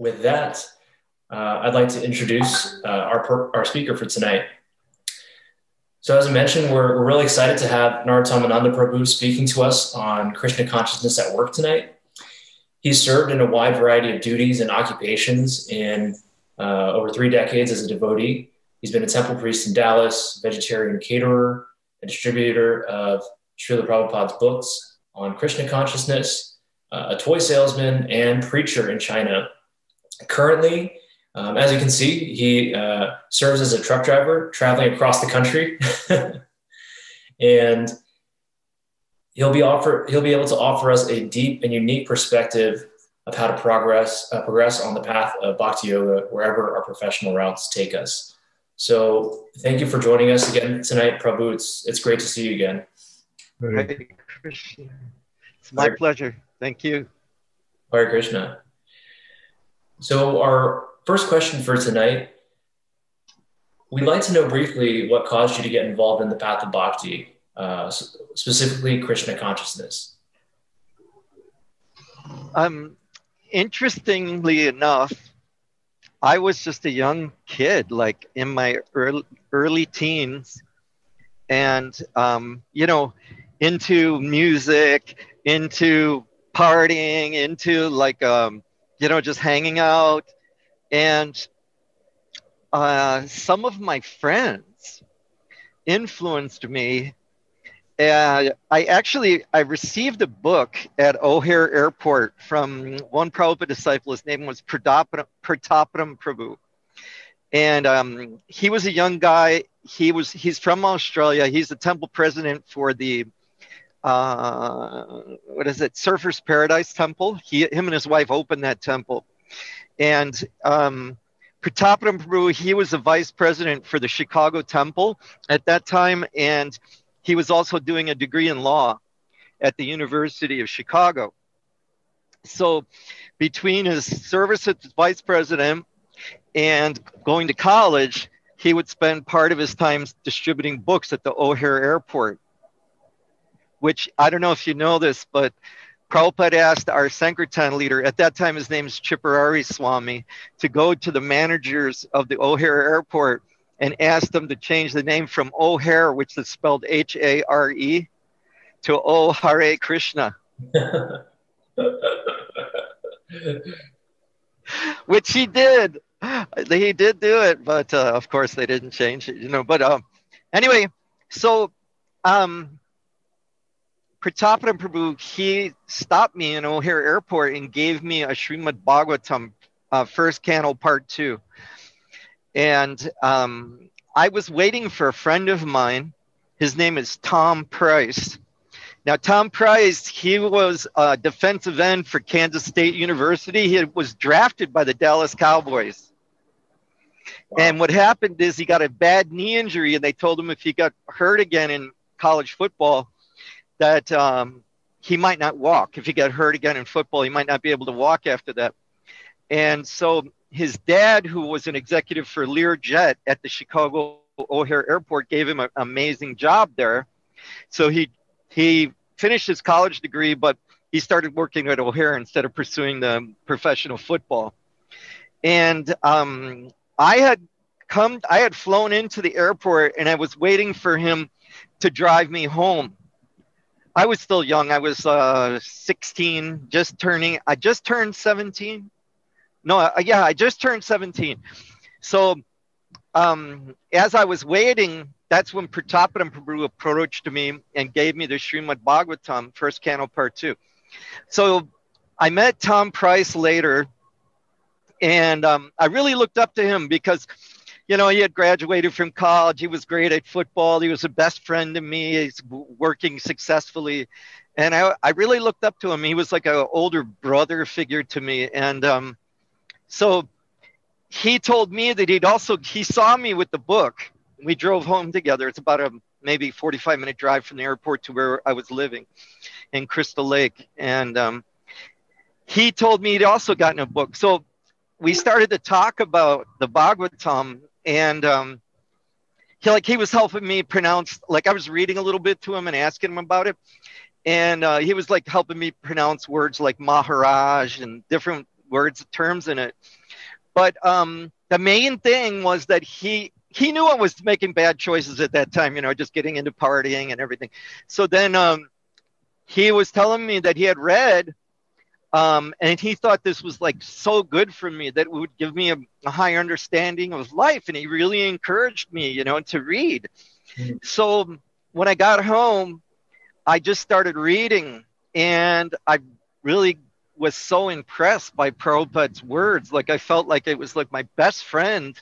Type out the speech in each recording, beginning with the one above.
with that, uh, I'd like to introduce uh, our, per- our speaker for tonight. So as I mentioned, we're, we're really excited to have Narottam Prabhu speaking to us on Krishna consciousness at work tonight. He's served in a wide variety of duties and occupations in uh, over three decades as a devotee. He's been a temple priest in Dallas, vegetarian caterer, a distributor of Srila Prabhupada's books on Krishna consciousness, uh, a toy salesman, and preacher in China. Currently, um, as you can see, he uh, serves as a truck driver traveling across the country, and he'll be offer he'll be able to offer us a deep and unique perspective of how to progress uh, progress on the path of bhakti yoga wherever our professional routes take us. So, thank you for joining us again tonight, Prabhu. It's it's great to see you again. Hare Krishna. It's my Hare. pleasure. Thank you. Hare Krishna. So, our first question for tonight we'd like to know briefly what caused you to get involved in the path of bhakti, uh, specifically Krishna consciousness. Um, interestingly enough, I was just a young kid, like in my early, early teens, and um, you know, into music, into partying, into like um, you know, just hanging out and uh, some of my friends influenced me. And I actually I received a book at O'Hare Airport from one Prabhupada disciple. His name was Prataparam, Prabhu, and um, he was a young guy. He was he's from Australia. He's the temple president for the uh, what is it Surfers Paradise Temple. He him and his wife opened that temple, and um, Prataparam Prabhu, he was the vice president for the Chicago Temple at that time, and he was also doing a degree in law at the University of Chicago. So, between his service as vice president and going to college, he would spend part of his time distributing books at the O'Hare Airport. Which I don't know if you know this, but Prabhupada asked our Sankirtan leader, at that time his name is Tripurari Swami, to go to the managers of the O'Hare airport and ask them to change the name from O'Hare, which is spelled H A R E, to O Hare Krishna. which he did. He did do it, but uh, of course they didn't change it, you know. But um, anyway, so um, Prataparam Prabhu, he stopped me in O'Hare Airport and gave me a Srimad Bhagavatam, uh, first canto, part two. And um, I was waiting for a friend of mine. His name is Tom Price. Now, Tom Price, he was a defensive end for Kansas State University. He was drafted by the Dallas Cowboys. Wow. And what happened is he got a bad knee injury, and they told him if he got hurt again in college football, that um, he might not walk. If he got hurt again in football, he might not be able to walk after that. And so his dad, who was an executive for Learjet at the Chicago O'Hare Airport, gave him an amazing job there. So he he finished his college degree, but he started working at O'Hare instead of pursuing the professional football. And um, I had come, I had flown into the airport, and I was waiting for him to drive me home. I was still young. I was uh, 16, just turning. I just turned 17. No, uh, yeah, I just turned 17. So, um, as I was waiting, that's when Prataparam Prabhu approached me and gave me the Srimad Bhagavatam, first canto, part two. So, I met Tom Price later, and um, I really looked up to him because you know, he had graduated from college. He was great at football. He was the best friend to me. He's working successfully. And I, I really looked up to him. He was like an older brother figure to me. And um, so he told me that he'd also, he saw me with the book. We drove home together. It's about a maybe 45 minute drive from the airport to where I was living in Crystal Lake. And um, he told me he'd also gotten a book. So we started to talk about the Bhagavatam and um, he like he was helping me pronounce like I was reading a little bit to him and asking him about it, and uh, he was like helping me pronounce words like Maharaj and different words, terms in it. But um, the main thing was that he he knew I was making bad choices at that time, you know, just getting into partying and everything. So then um, he was telling me that he had read um, and he thought this was like so good for me that it would give me a, a higher understanding of life. And he really encouraged me, you know, to read. Mm-hmm. So when I got home, I just started reading and I really was so impressed by Prabhupada's words. Like I felt like it was like my best friend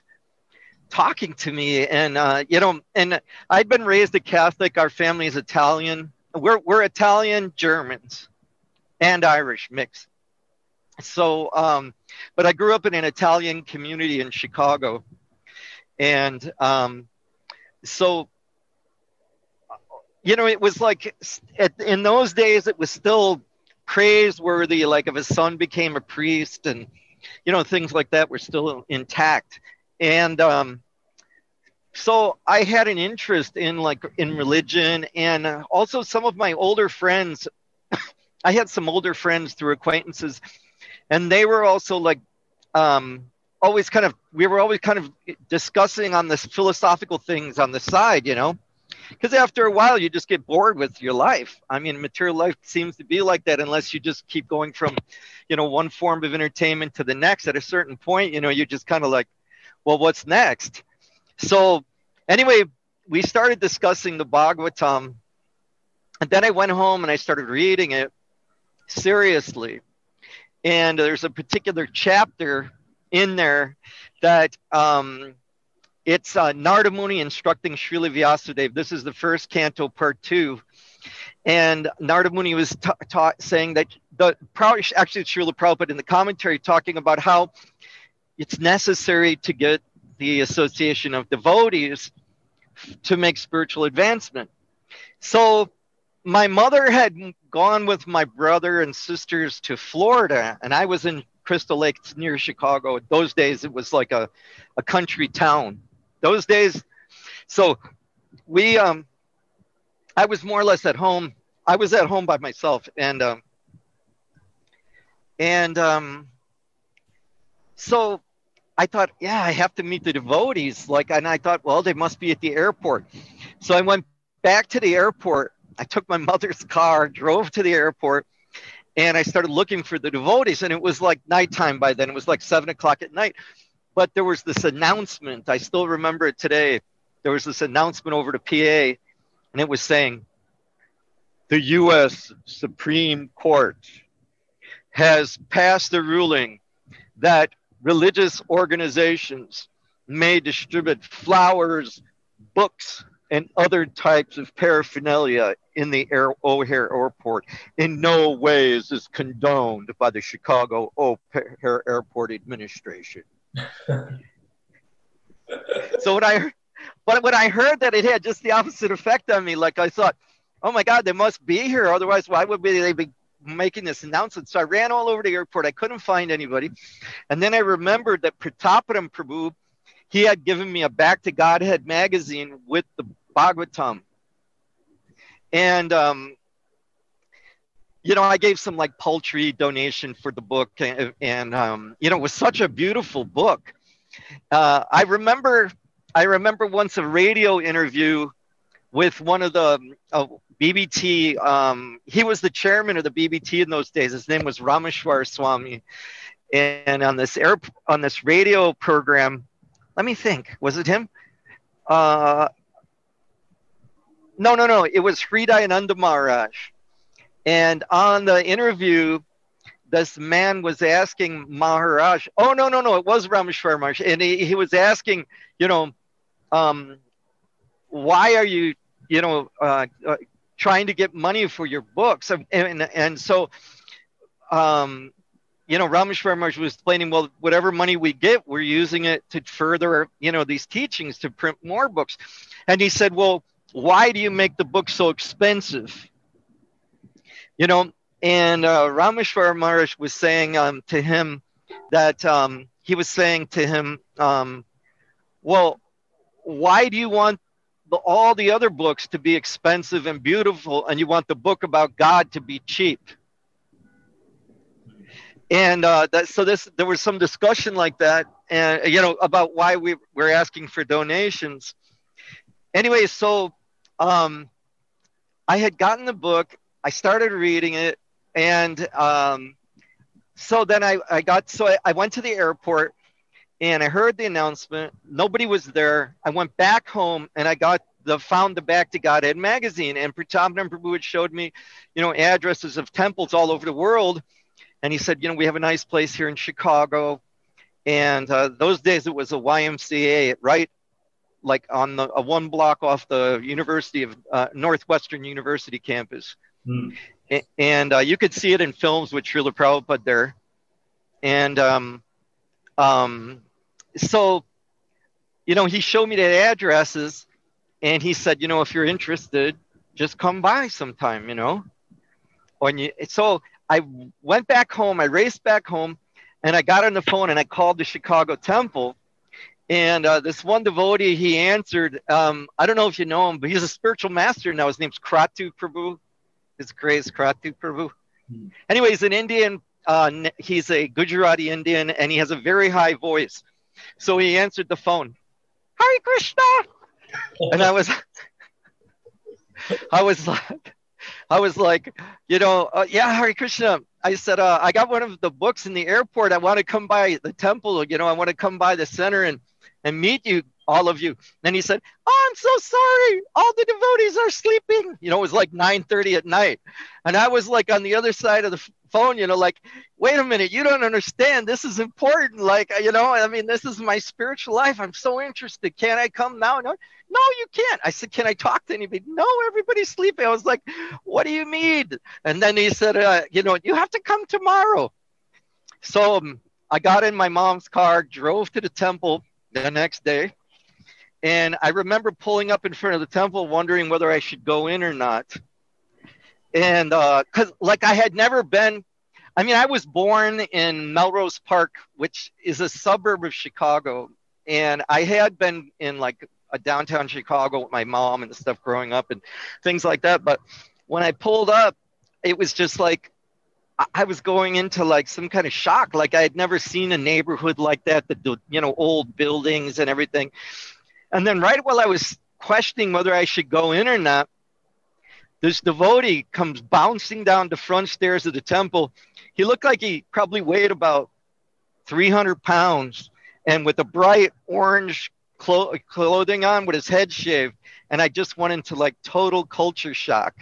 talking to me. And, uh, you know, and I'd been raised a Catholic. Our family is Italian. We're, we're Italian Germans and Irish mix. So, um, but I grew up in an Italian community in Chicago. And um, so, you know, it was like at, in those days, it was still praiseworthy. Like if a son became a priest and, you know, things like that were still intact. And um, so I had an interest in like in religion and also some of my older friends I had some older friends through acquaintances, and they were also like um, always kind of we were always kind of discussing on this philosophical things on the side, you know, because after a while you just get bored with your life. I mean, material life seems to be like that unless you just keep going from, you know, one form of entertainment to the next. At a certain point, you know, you're just kind of like, well, what's next? So anyway, we started discussing the Bhagavatam. And then I went home and I started reading it seriously. And there's a particular chapter in there that um, it's uh, Narada Muni instructing Srila Vyasadeva. This is the first canto, part two. And Narada Muni was ta- ta- saying that the actually Srila Prabhupada in the commentary talking about how it's necessary to get the association of devotees to make spiritual advancement. So my mother had gone with my brother and sisters to Florida, and I was in Crystal Lake near Chicago. Those days, it was like a, a country town. Those days, so we, um, I was more or less at home. I was at home by myself, and um, and um, so I thought, yeah, I have to meet the devotees. Like, and I thought, well, they must be at the airport. So I went back to the airport I took my mother's car, drove to the airport, and I started looking for the devotees. And it was like nighttime by then. It was like seven o'clock at night. But there was this announcement. I still remember it today. There was this announcement over to PA, and it was saying, the U.S. Supreme Court has passed a ruling that religious organizations may distribute flowers, books, and other types of paraphernalia in the Air O'Hare Airport in no way is this condoned by the Chicago O'Hare Airport Administration. so when I, but when I heard that it had just the opposite effect on me, like I thought, oh my God, they must be here. Otherwise, why would they be making this announcement? So I ran all over the airport. I couldn't find anybody. And then I remembered that Pratapadam Prabhu he had given me a Back to Godhead magazine with the Bhagavatam. And, um, you know, I gave some like paltry donation for the book, and, and um, you know, it was such a beautiful book. Uh, I remember, I remember once a radio interview with one of the uh, BBT. Um, he was the chairman of the BBT in those days. His name was Rameshwar Swami, and on this air on this radio program, let me think. Was it him? Uh, no, no, no. It was Hridayananda Maharaj. And on the interview, this man was asking Maharaj, oh, no, no, no, it was Rameshwar Maharaj. And he, he was asking, you know, um, why are you, you know, uh, uh, trying to get money for your books? And, and, and so um, you know, Rameshwar Maharaj was explaining, well, whatever money we get, we're using it to further, you know, these teachings to print more books. And he said, well, why do you make the book so expensive? You know, and uh, Rameshwar Maharaj was saying um, to him that um, he was saying to him, um, well, why do you want the, all the other books to be expensive and beautiful and you want the book about God to be cheap? and uh, that, so this there was some discussion like that, and you know about why we were asking for donations. Anyway, so um, I had gotten the book. I started reading it, and um, so then I, I got so I, I went to the airport and I heard the announcement. Nobody was there. I went back home and I got the found the Back to Godhead magazine, and Pratappanam Prabhu had showed me, you know, addresses of temples all over the world, and he said, you know, we have a nice place here in Chicago, and uh, those days it was a YMCA, right, like on the a one block off the University of uh, Northwestern University campus, mm. a- and uh, you could see it in films with Srila Prabhupada there, and um, um, so, you know, he showed me the addresses and he said, you know, if you're interested, just come by sometime, you know. When you so I went back home, I raced back home, and I got on the phone and I called the Chicago Temple. And uh, this one devotee, he answered. Um, I don't know if you know him, but he's a spiritual master now. His name's Kratu Prabhu. His grace, Kratu Prabhu. Hmm. Anyway, he's an Indian. Uh, he's a Gujarati Indian, and he has a very high voice. So he answered the phone. Hare Krishna and I was, I was like, I was like, you know, uh, yeah, Hare Krishna. I said, uh, I got one of the books in the airport. I want to come by the temple. You know, I want to come by the center and and meet you, all of you. And he said, Oh, I'm so sorry. All the devotees are sleeping. You know, it was like 9:30 at night, and I was like on the other side of the phone. You know, like, wait a minute, you don't understand. This is important. Like, you know, I mean, this is my spiritual life. I'm so interested. Can I come now? No, no, you can't. I said, Can I talk to anybody? No, everybody's sleeping. I was like, What do you mean? And then he said, uh, You know, you have to come tomorrow. So um, I got in my mom's car, drove to the temple the next day. And I remember pulling up in front of the temple, wondering whether I should go in or not. And because, uh, like, I had never been, I mean, I was born in Melrose Park, which is a suburb of Chicago. And I had been in like a downtown Chicago with my mom and stuff growing up and things like that. But when I pulled up, it was just like I was going into like some kind of shock. Like I had never seen a neighborhood like that, the you know old buildings and everything. And then right while I was questioning whether I should go in or not, this devotee comes bouncing down the front stairs of the temple. He looked like he probably weighed about 300 pounds and with a bright orange clo- clothing on with his head shaved. And I just went into like total culture shock.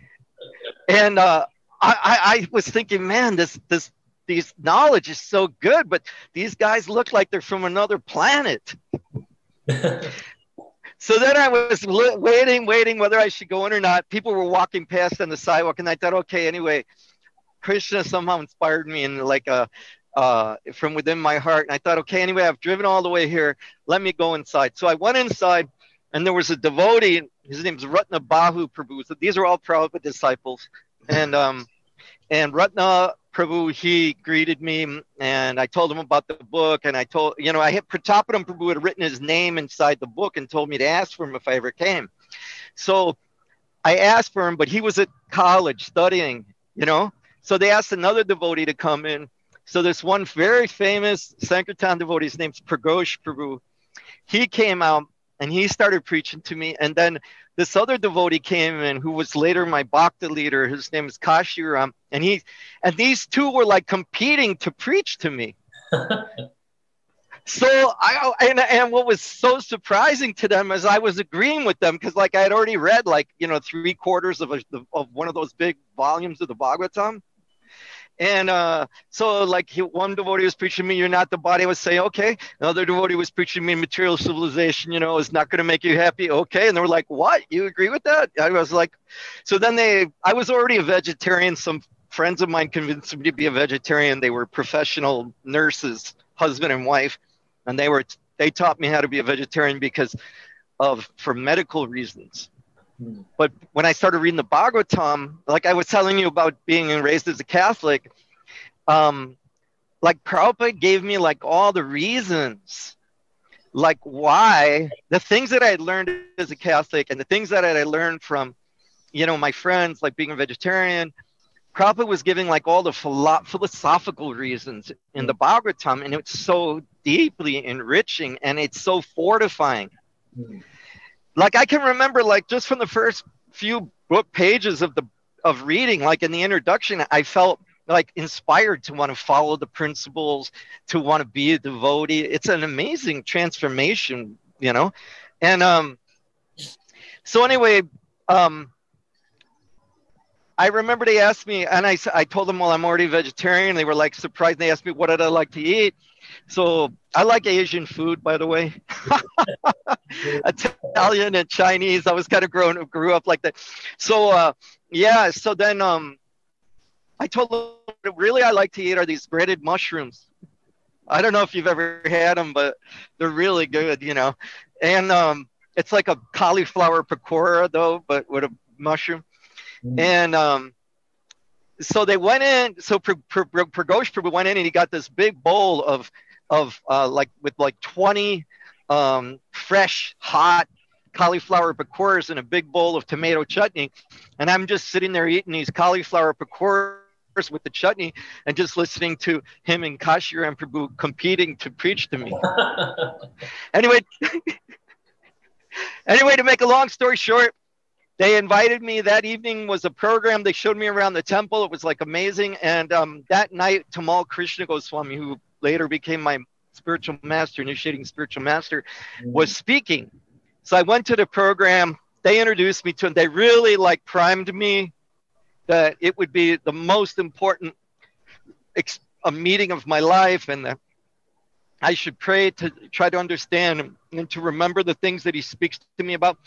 and uh, I, I was thinking, man, this this these knowledge is so good, but these guys look like they're from another planet. so then I was waiting, waiting whether I should go in or not. People were walking past on the sidewalk, and I thought, okay, anyway, Krishna somehow inspired me in like a uh, from within my heart. And I thought, okay, anyway, I've driven all the way here. Let me go inside. So I went inside, and there was a devotee. His name's Ratna Bahu Prabhu. So these are all Prabhupada disciples and um, and Ratna Prabhu he greeted me, and I told him about the book, and I told you know I hit Pratappadam Prabhu had written his name inside the book and told me to ask for him if I ever came. So I asked for him, but he was at college studying, you know. So they asked another devotee to come in. So this one very famous Sankirtan devotee, his name's Pragosh Prabhu, he came out and he started preaching to me. And then this other devotee came in who was later my bhakti leader. His name is Kashiram. And he and these two were like competing to preach to me. so I and, and what was so surprising to them is I was agreeing with them because like I had already read like you know three quarters of a, of one of those big volumes of the Bhagavatam. And uh, so, like, he, one devotee was preaching me, "You're not the body." I was saying, "Okay." Another devotee was preaching me, "Material civilization, you know, is not going to make you happy." Okay, and they were like, "What? You agree with that?" I was like, "So then they." I was already a vegetarian. Some friends of mine convinced me to be a vegetarian. They were professional nurses, husband and wife, and they were they taught me how to be a vegetarian because of for medical reasons. But when I started reading the Bhagavatam, like I was telling you about being raised as a Catholic, um, like Prabhupada gave me like all the reasons, like why the things that I had learned as a Catholic and the things that I had learned from, you know, my friends, like being a vegetarian, Prabhupada was giving like all the philo- philosophical reasons in the Bhagavatam, and it's so deeply enriching and it's so fortifying. Mm. Like I can remember, like just from the first few book pages of the of reading, like in the introduction, I felt like inspired to want to follow the principles, to want to be a devotee. It's an amazing transformation, you know. And um, so anyway, um, I remember they asked me, and I, I told them, well, I'm already vegetarian. They were like surprised. They asked me, what did I like to eat? So I like Asian food, by the way. Italian and Chinese. I was kind of grown, grew up like that. So uh, yeah. So then um, I told them, really, I like to eat are these breaded mushrooms. I don't know if you've ever had them, but they're really good, you know. And um, it's like a cauliflower pakora, though, but with a mushroom. Mm-hmm. And um, so they went in. So Prabhu went in and he got this big bowl of of uh, like with like 20 um, fresh, hot cauliflower pakoras in a big bowl of tomato chutney. And I'm just sitting there eating these cauliflower pakoras with the chutney and just listening to him and Kashiram Prabhu competing to preach to me. anyway, anyway, to make a long story short, they invited me. That evening was a program. They showed me around the temple. It was like amazing. And um, that night tamal krishna goswami who later became my spiritual master initiating spiritual master was speaking. So i went to the program. They introduced me to him. They really like primed me that it would be the most important ex- a meeting of my life and that I should pray to try to understand and to remember the things that he speaks to me about.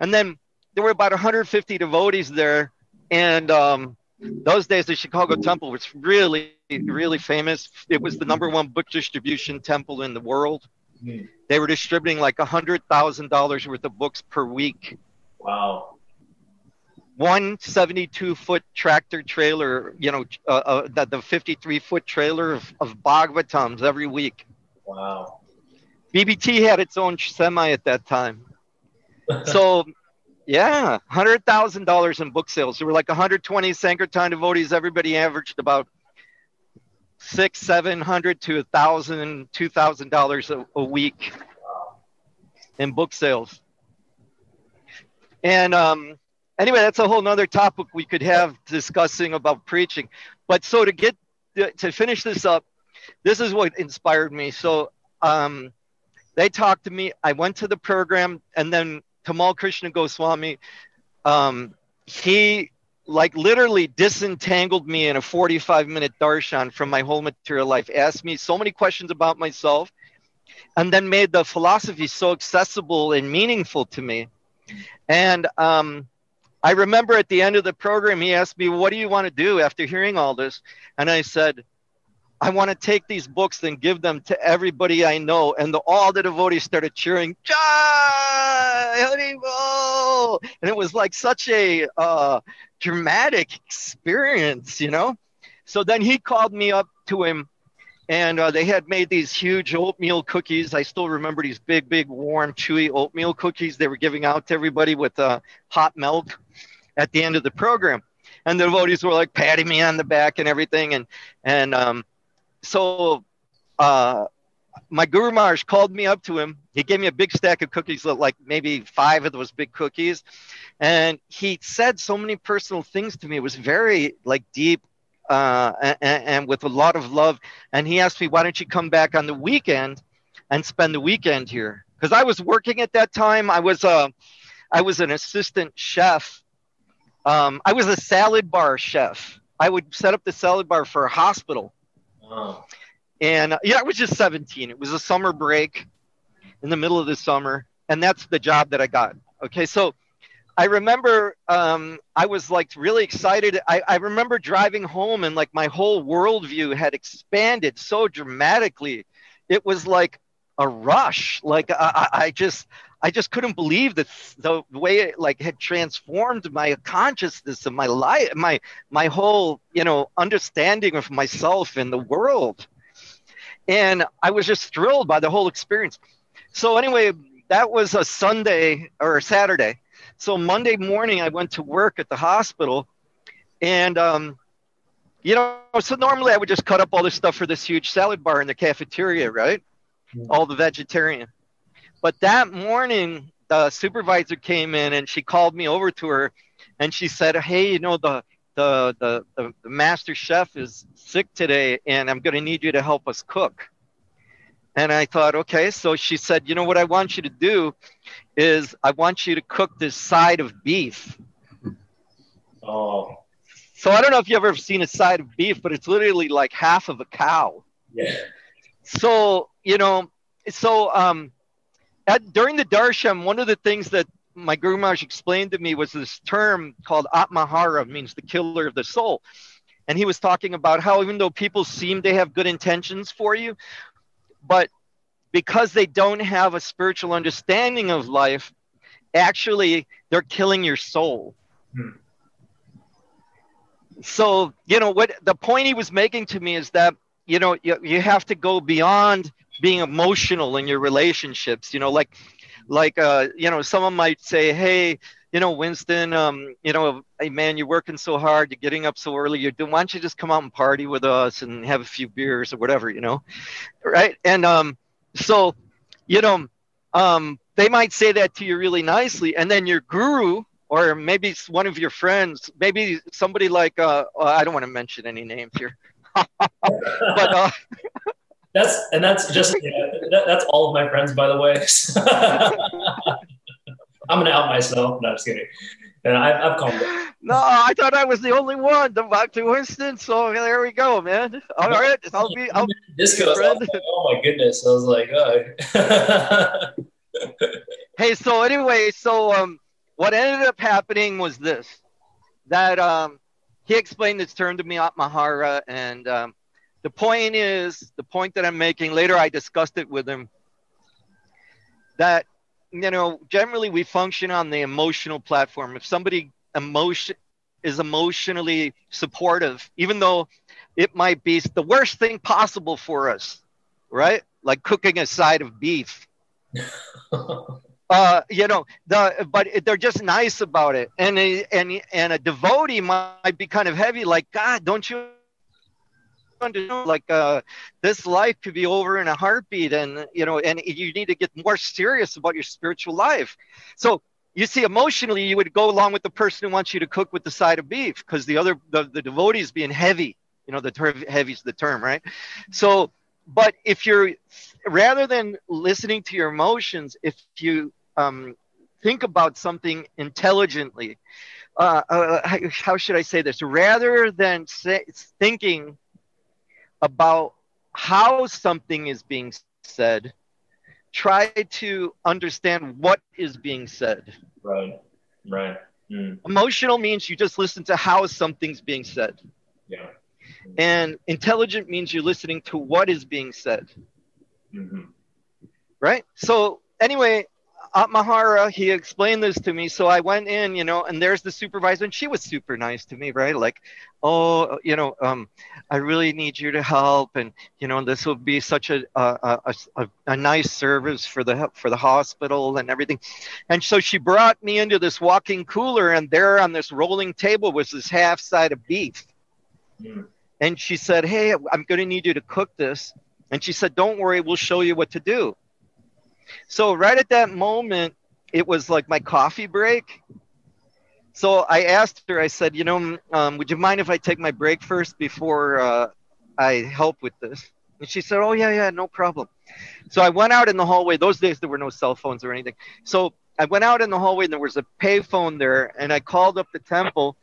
And then there were about 150 devotees there, and um, those days the Chicago Temple was really, really famous. It was the number one book distribution temple in the world. Mm. They were distributing like a hundred thousand dollars worth of books per week. Wow. One 72 foot tractor trailer, you know, uh, uh, the, the 53 foot trailer of, of Bhagavatams every week. Wow. BBT had its own semi at that time. so yeah, hundred thousand dollars in book sales. There were like 120 Sankirtan devotees. Everybody averaged about six, seven hundred to a thousand, two thousand dollars a week in book sales. And um, anyway, that's a whole nother topic we could have discussing about preaching. But so to get to finish this up, this is what inspired me. So um, they talked to me. I went to the program, and then Tamal Krishna Goswami, um, he like literally disentangled me in a 45 minute darshan from my whole material life, asked me so many questions about myself, and then made the philosophy so accessible and meaningful to me. And um, I remember at the end of the program, he asked me, What do you want to do after hearing all this? And I said, I want to take these books and give them to everybody I know. And the, all the devotees started cheering, Jai! And it was like such a uh, dramatic experience, you know? So then he called me up to him and uh, they had made these huge oatmeal cookies. I still remember these big, big, warm, chewy oatmeal cookies they were giving out to everybody with uh, hot milk at the end of the program. And the devotees were like patting me on the back and everything. And, and, um, so uh, my Guru Maharaj called me up to him. He gave me a big stack of cookies, like maybe five of those big cookies. And he said so many personal things to me. It was very like deep uh, and, and, with a lot of love. And he asked me, why don't you come back on the weekend and spend the weekend here? Because I was working at that time. I was, uh, I was an assistant chef. Um, I was a salad bar chef. I would set up the salad bar for a hospital And uh, yeah, I was just 17. It was a summer break in the middle of the summer, and that's the job that I got. Okay, so I remember um, I was like really excited. I, I remember driving home and like my whole worldview had expanded so dramatically. It was like a rush. Like I, I just I just couldn't believe that the way it like had transformed my consciousness and my life, my my whole you know understanding of myself and the world, and I was just thrilled by the whole experience. So anyway, that was a Sunday or a Saturday. So Monday morning, I went to work at the hospital, and um, you know, so normally I would just cut up all this stuff for this huge salad bar in the cafeteria, right? Mm-hmm. All the vegetarian. But that morning, the supervisor came in and she called me over to her and she said, Hey, you know, the the the, the, the master chef is sick today and I'm gonna need you to help us cook. And I thought, okay. So she said, you know what I want you to do is I want you to cook this side of beef. Oh. So I don't know if you've ever seen a side of beef, but it's literally like half of a cow. Yeah. So, you know, so um at, during the darshan, one of the things that my Guru Maharaj explained to me was this term called Atmahara, means the killer of the soul. And he was talking about how even though people seem to have good intentions for you, but because they don't have a spiritual understanding of life, actually they're killing your soul. Hmm. So, you know, what the point he was making to me is that, you know, you, you have to go beyond being emotional in your relationships, you know, like, like, uh, you know, someone might say, Hey, you know, Winston, um, you know, hey man, you're working so hard, you're getting up so early. You're doing, why don't you just come out and party with us and have a few beers or whatever, you know, right? And um, so, you know, um, they might say that to you really nicely, and then your guru or maybe one of your friends, maybe somebody like uh, uh I don't want to mention any names here, but uh, that's and that's just that, that's all of my friends, by the way. I'm gonna out myself. No, I'm just kidding. And I, I've calmed down. No, I thought I was the only one. Back to Winston. So there we go, man. All right, I'll be. I'll Disco. Like, oh my goodness! I was like, oh. hey, so anyway, so um, what ended up happening was this: that um, he explained this term to me Atmahara, and um, the point is, the point that I'm making later, I discussed it with him. That you know, generally we function on the emotional platform. If somebody emotion is emotionally supportive, even though it might be the worst thing possible for us, right? Like cooking a side of beef. uh, you know, the but they're just nice about it, and a, and and a devotee might be kind of heavy, like God, don't you like uh, this life could be over in a heartbeat and you know and you need to get more serious about your spiritual life. So you see emotionally you would go along with the person who wants you to cook with the side of beef because the other the, the devotee is being heavy. You know the term heavy is the term right? So but if you're rather than listening to your emotions if you um, think about something intelligently uh, uh, how should I say this? Rather than say, thinking about how something is being said, try to understand what is being said. Right, right. Mm. Emotional means you just listen to how something's being said. Yeah. And intelligent means you're listening to what is being said. Mm-hmm. Right? So, anyway, Mahara, he explained this to me. So I went in, you know, and there's the supervisor, and she was super nice to me, right? Like, oh, you know, um, I really need you to help, and you know, this will be such a a, a, a nice service for the for the hospital and everything. And so she brought me into this walking cooler, and there on this rolling table was this half side of beef. Mm. And she said, "Hey, I'm going to need you to cook this." And she said, "Don't worry, we'll show you what to do." So right at that moment, it was like my coffee break. So I asked her, I said, you know, um, would you mind if I take my break first before uh, I help with this? And she said, oh, yeah, yeah, no problem. So I went out in the hallway. Those days, there were no cell phones or anything. So I went out in the hallway and there was a payphone there. And I called up the temple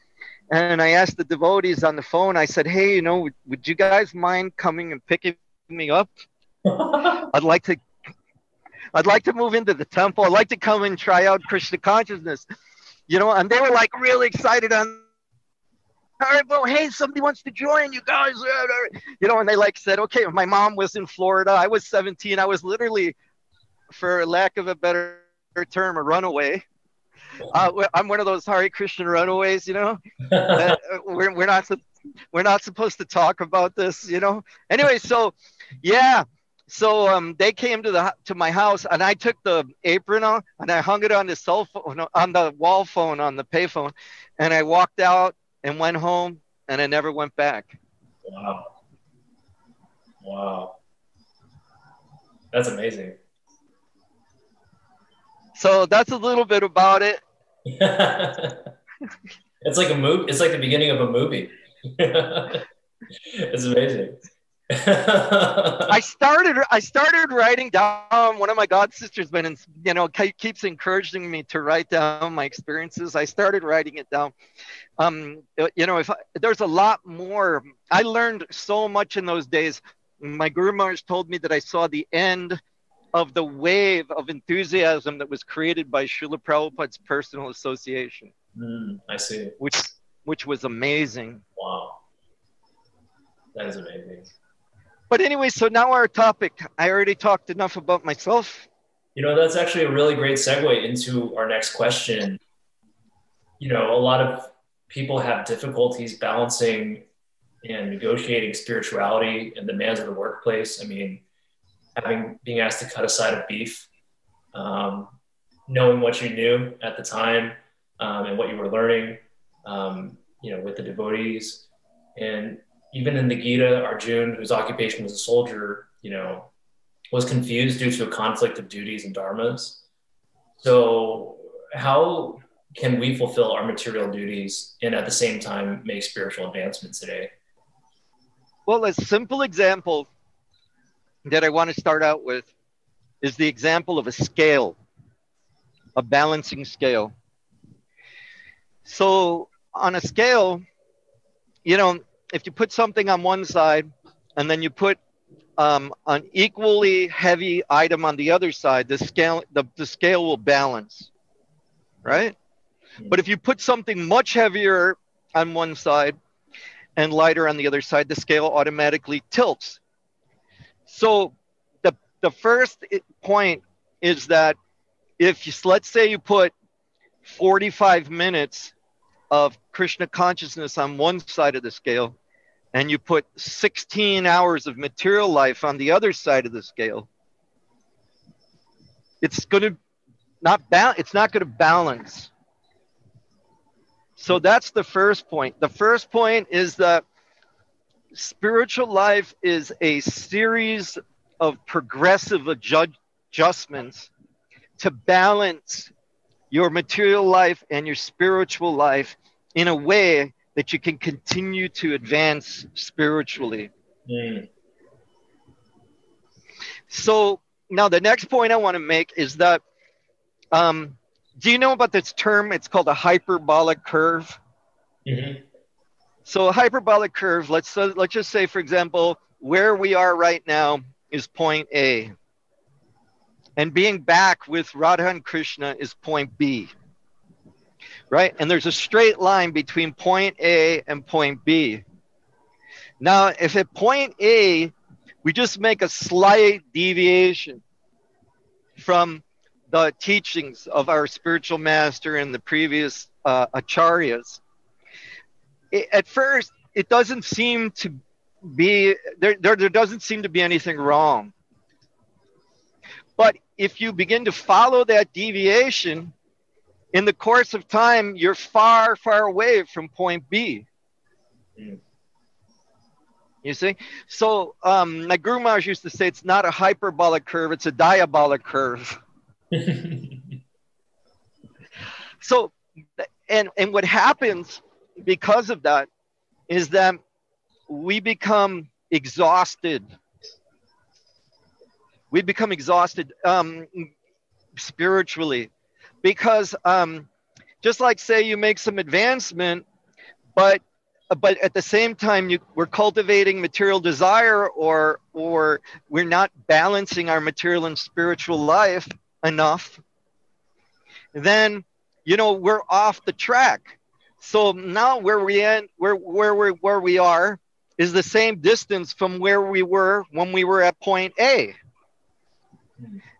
and I asked the devotees on the phone, I said, hey, you know, would, would you guys mind coming and picking me up? I'd like to I'd like to move into the temple. I'd like to come and try out Krishna consciousness. You know, and they were like really excited on all right, well, hey, somebody wants to join you guys. You know, and they like said, okay, my mom was in Florida. I was 17. I was literally, for lack of a better term, a runaway. Uh, I'm one of those Hare Krishna runaways, you know. uh, we're, we're not we're not supposed to talk about this, you know. Anyway, so yeah, so um, they came to the to my house, and I took the apron on and I hung it on the cell phone on the wall phone on the payphone, and I walked out and went home, and I never went back. Wow. Wow. That's amazing. So that's a little bit about it. it's like a movie. It's like the beginning of a movie. it's amazing. I started I started writing down one of my god sisters been you know keeps encouraging me to write down my experiences. I started writing it down. Um, you know, if I, there's a lot more, I learned so much in those days. My guru Maharaj told me that I saw the end of the wave of enthusiasm that was created by Srila Prabhupada's personal association. Mm, I see. Which which was amazing. Wow. That is amazing. But anyway, so now our topic. I already talked enough about myself. You know, that's actually a really great segue into our next question. You know, a lot of people have difficulties balancing and negotiating spirituality and demands of the workplace. I mean, having being asked to cut a side of beef, um, knowing what you knew at the time um, and what you were learning, um, you know, with the devotees, and even in the Gita, Arjun, whose occupation was a soldier, you know, was confused due to a conflict of duties and dharmas. So, how can we fulfill our material duties and at the same time make spiritual advancements today? Well, a simple example that I want to start out with is the example of a scale, a balancing scale. So, on a scale, you know, if you put something on one side and then you put um, an equally heavy item on the other side, the scale the, the scale will balance, right? But if you put something much heavier on one side and lighter on the other side, the scale automatically tilts. So the the first point is that if you, let's say you put 45 minutes of Krishna consciousness on one side of the scale and you put 16 hours of material life on the other side of the scale, it's going to not ba- it's not going to balance. So that's the first point. The first point is that spiritual life is a series of progressive adjustments to balance your material life and your spiritual life in a way that you can continue to advance spiritually. Mm. So now the next point I want to make is that um, do you know about this term? It's called a hyperbolic curve. Mm-hmm. So a hyperbolic curve. Let's uh, let's just say, for example, where we are right now is point A, and being back with Radha and Krishna is point B right? And there's a straight line between point A and point B. Now, if at point A, we just make a slight deviation from the teachings of our spiritual master and the previous uh, acharyas, it, at first, it doesn't seem to be, there, there, there doesn't seem to be anything wrong. But if you begin to follow that deviation, in the course of time, you're far, far away from point B. Mm. You see? So um, my Guru Maharaj used to say it's not a hyperbolic curve, it's a diabolic curve. so, and, and what happens because of that is that we become exhausted. We become exhausted um, spiritually because um, just like say you make some advancement, but but at the same time you, we're cultivating material desire or or we're not balancing our material and spiritual life enough, then you know we're off the track. So now where we end, where where we where we are is the same distance from where we were when we were at point A.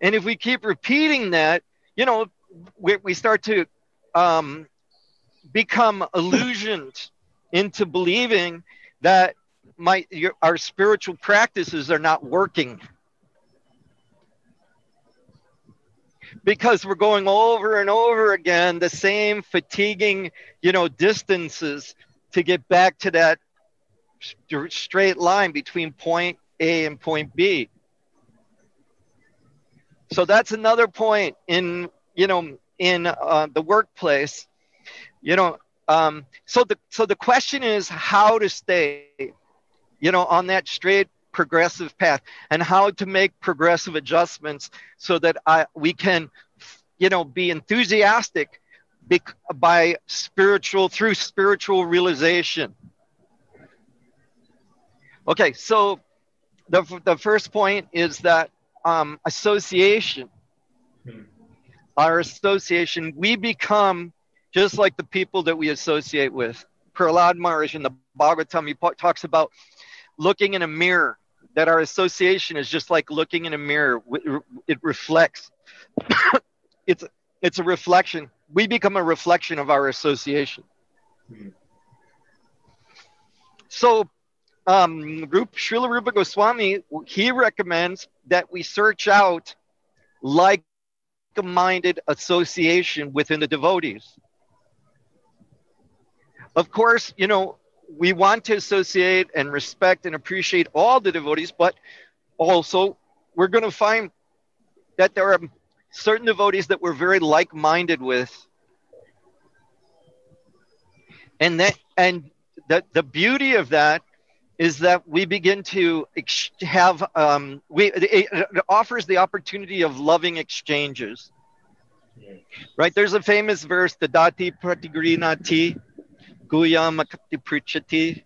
And if we keep repeating that, you know, we, we start to um, become illusioned into believing that my your, our spiritual practices are not working because we're going over and over again the same fatiguing you know distances to get back to that straight line between point A and point B. So that's another point in you know in uh, the workplace. You know, um, so the so the question is how to stay, you know, on that straight progressive path and how to make progressive adjustments so that I, we can, you know, be enthusiastic by spiritual through spiritual realization. Okay, so the, the first point is that um, association. Our association, we become just like the people that we associate with. Prahlad Maharaj in the Bhagavatam, he talks about looking in a mirror, that our association is just like looking in a mirror. It reflects. it's, it's a reflection. We become a reflection of our association. Hmm. So um, Rup, Srila Rupa Goswami, he recommends that we search out like-minded association within the devotees. Of course, you know, we want to associate and respect and appreciate all the devotees, but also we're going to find that there are certain devotees that we're very like-minded with. And that and the, the beauty of that is that we begin to have um, we it, it offers the opportunity of loving exchanges. Right? There's a famous verse the dati pratigrinati guyamakati prichati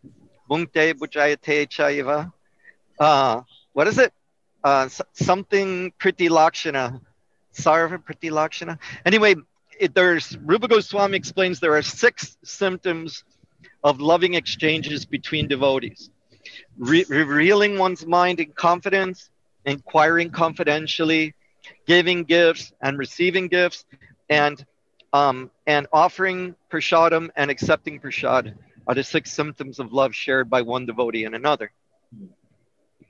bungte bujayate chaiva. Uh, what is it? Uh, something pretty lakshana sarva pretty lakshana. Anyway it, there's Rupa Goswami explains there are six symptoms of loving exchanges between devotees re- revealing one's mind in confidence, inquiring confidentially, giving gifts and receiving gifts, and um, and offering prashadam and accepting prashad are the six symptoms of love shared by one devotee and another.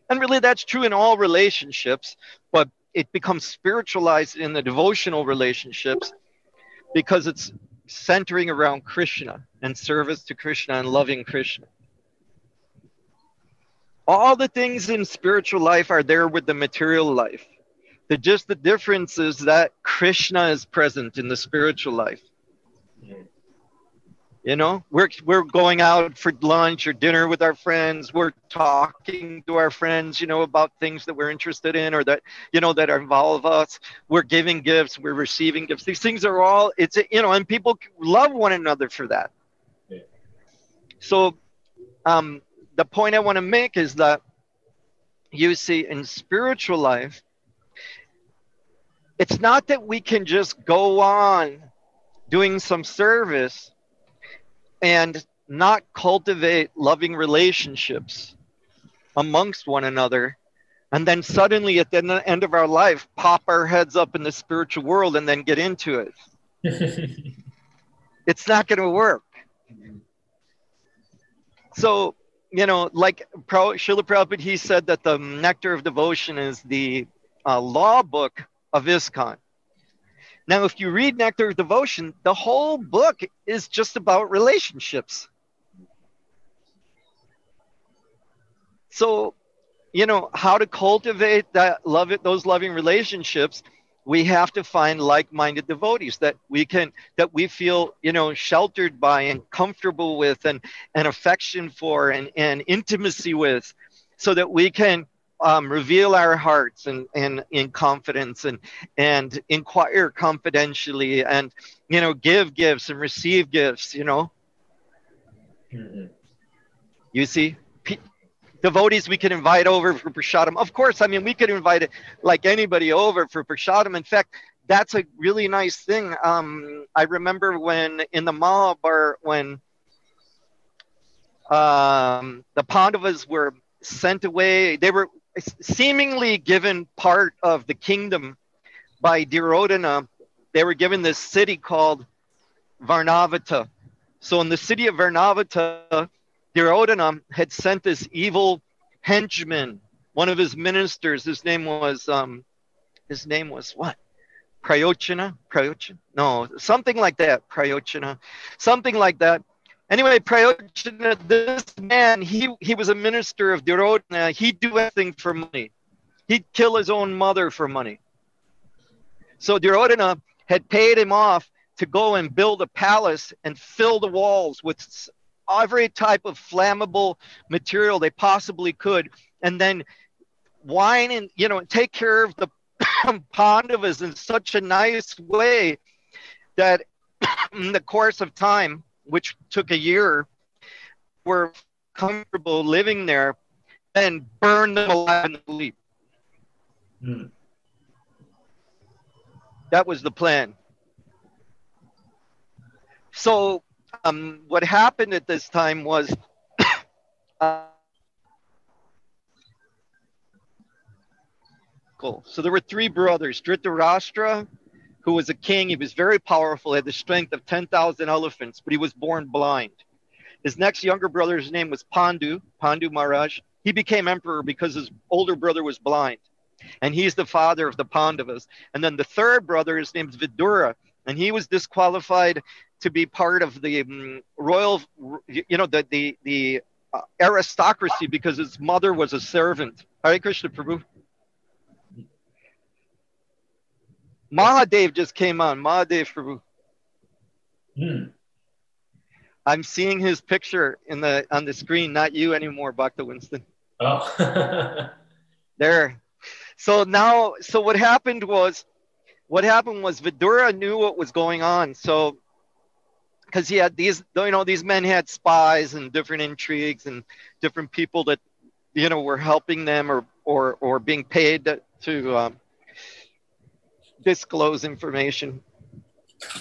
And really, that's true in all relationships, but it becomes spiritualized in the devotional relationships because it's centering around Krishna and service to Krishna and loving Krishna. All the things in spiritual life are there with the material life. The just the difference is that Krishna is present in the spiritual life. You know, we're we're going out for lunch or dinner with our friends. We're talking to our friends, you know, about things that we're interested in or that you know that involve us. We're giving gifts. We're receiving gifts. These things are all it's you know, and people love one another for that. So, um, the point I want to make is that you see in spiritual life, it's not that we can just go on doing some service and not cultivate loving relationships amongst one another and then suddenly at the end of our life pop our heads up in the spiritual world and then get into it. It's not going to work. So you know, like Srila Prabhupada, he said that the Nectar of Devotion is the uh, law book of ISKCON. Now, if you read Nectar of Devotion, the whole book is just about relationships. So, you know, how to cultivate that love it, those loving relationships we have to find like-minded devotees that we can that we feel you know sheltered by and comfortable with and and affection for and, and intimacy with so that we can um, reveal our hearts and, and in confidence and and inquire confidentially and you know give gifts and receive gifts you know mm-hmm. you see devotees we could invite over for prasadam. Of course, I mean, we could invite like anybody over for prasadam. In fact, that's a really nice thing. Um, I remember when in the Mahabharata, when um, the Pandavas were sent away, they were seemingly given part of the kingdom by Duryodhana. They were given this city called Varnavata. So in the city of Varnavata, Duryodhana had sent this evil henchman, one of his ministers. His name was um, his name was what? Prayochana? Prayochana? No, something like that. Prayochana, something like that. Anyway, Prayochana, this man, he, he was a minister of Duryodhana. He'd do anything for money. He'd kill his own mother for money. So Duryodhana had paid him off to go and build a palace and fill the walls with every type of flammable material they possibly could, and then wine and you know take care of the Pandavas in such a nice way that in the course of time, which took a year, were comfortable living there and burn them alive in the leap. Mm. That was the plan. So, um, what happened at this time was uh, cool. So, there were three brothers Dhritarashtra, who was a king. He was very powerful, had the strength of 10,000 elephants, but he was born blind. His next younger brother's name was Pandu, Pandu Maharaj. He became emperor because his older brother was blind and he's the father of the Pandavas. And then the third brother is named Vidura, and he was disqualified to be part of the um, royal, you know, the the the uh, aristocracy because his mother was a servant. Hare Krishna Prabhu. Mahadev just came on. Mahadev Prabhu. Hmm. I'm seeing his picture in the on the screen, not you anymore, Bhakta Winston. Oh. there. So now, so what happened was, what happened was Vidura knew what was going on. So, because he had these, you know, these men had spies and different intrigues and different people that, you know, were helping them or or or being paid to, to um, disclose information.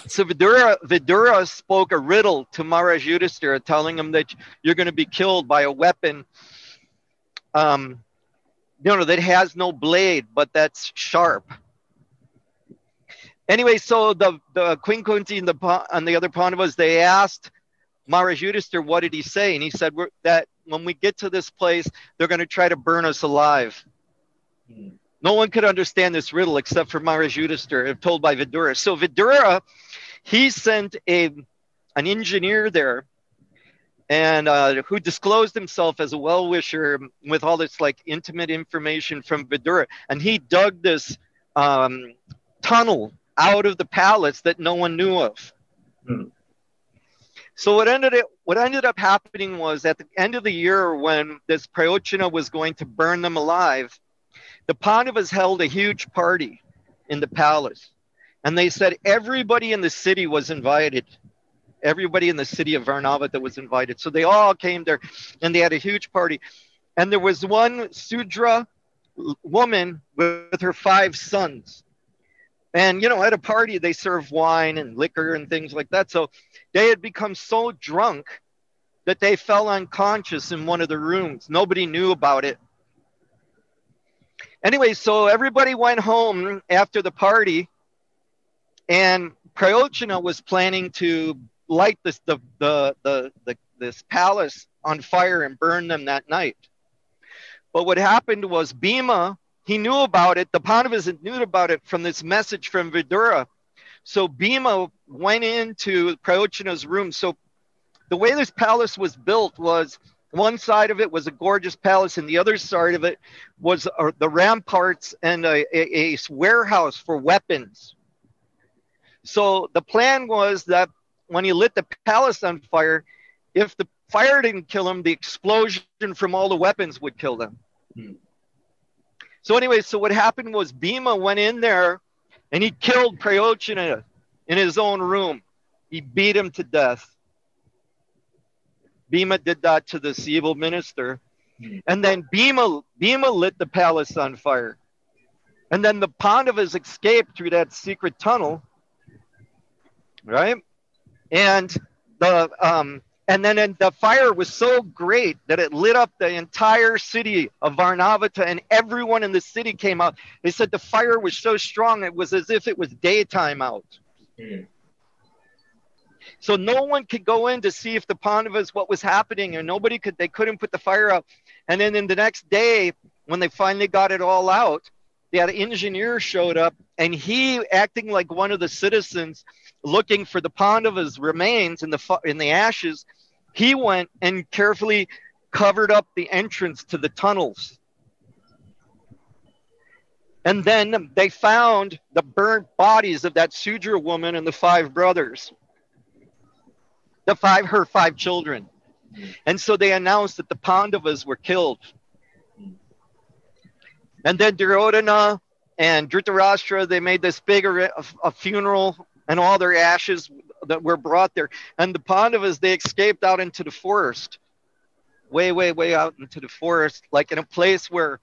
So Vidura, Vidura spoke a riddle to Maharaj Yudhishthira, telling him that you're going to be killed by a weapon um, you know, that has no blade, but that's sharp. Anyway, so the, the Queen Kunti and the, and the other Pandavas, they asked Maharaj Yudhisthira, what did he say? And he said that when we get to this place, they're going to try to burn us alive. Hmm. No one could understand this riddle except for Maharaj Yudhisthira, told by Vidura. So Vidura, he sent a, an engineer there and uh, who disclosed himself as a well-wisher with all this like intimate information from Vidura. And he dug this um, tunnel out of the palace that no one knew of. Hmm. So what ended it, what ended up happening was at the end of the year when this Prayochana was going to burn them alive, the Pandavas held a huge party in the palace. And they said everybody in the city was invited everybody in the city of Varnavata was invited. So they all came there and they had a huge party. And there was one Sudra woman with her five sons. And, you know, at a party, they serve wine and liquor and things like that. So they had become so drunk that they fell unconscious in one of the rooms. Nobody knew about it. Anyway, so everybody went home after the party, and Prayochana was planning to light this the, the, the, the this palace on fire and burn them that night. But what happened was Bhima, he knew about it. The Pandavas knew about it from this message from Vidura. So Bhima went into Prayochana's room. So the way this palace was built was one side of it was a gorgeous palace, and the other side of it was uh, the ramparts and a, a, a warehouse for weapons. So the plan was that when he lit the palace on fire, if the fire didn't kill him, the explosion from all the weapons would kill them. Hmm. So anyway, so what happened was Bhima went in there and he killed Prayochana in his own room. He beat him to death. Bhima did that to this evil minister. And then Bhima, Bhima lit the palace on fire. And then the Pandavas escaped through that secret tunnel. Right? and the um, and then and the fire was so great that it lit up the entire city of Varnavata, and everyone in the city came out. They said the fire was so strong it was as if it was daytime out. Mm. So no one could go in to see if the Pandavas what was happening, and nobody could. They couldn't put the fire out. And then in the next day, when they finally got it all out, the engineer showed up, and he, acting like one of the citizens, looking for the Pandavas' remains in the in the ashes, he went and carefully covered up the entrance to the tunnels. And then they found the burnt bodies of that Sudra woman and the five brothers, the five, her five children. And so they announced that the Pandavas were killed. And then Duryodhana and Dhritarashtra, they made this big a, a funeral and all their ashes that were brought there. And the Pandavas, they escaped out into the forest, way, way, way out into the forest, like in a place where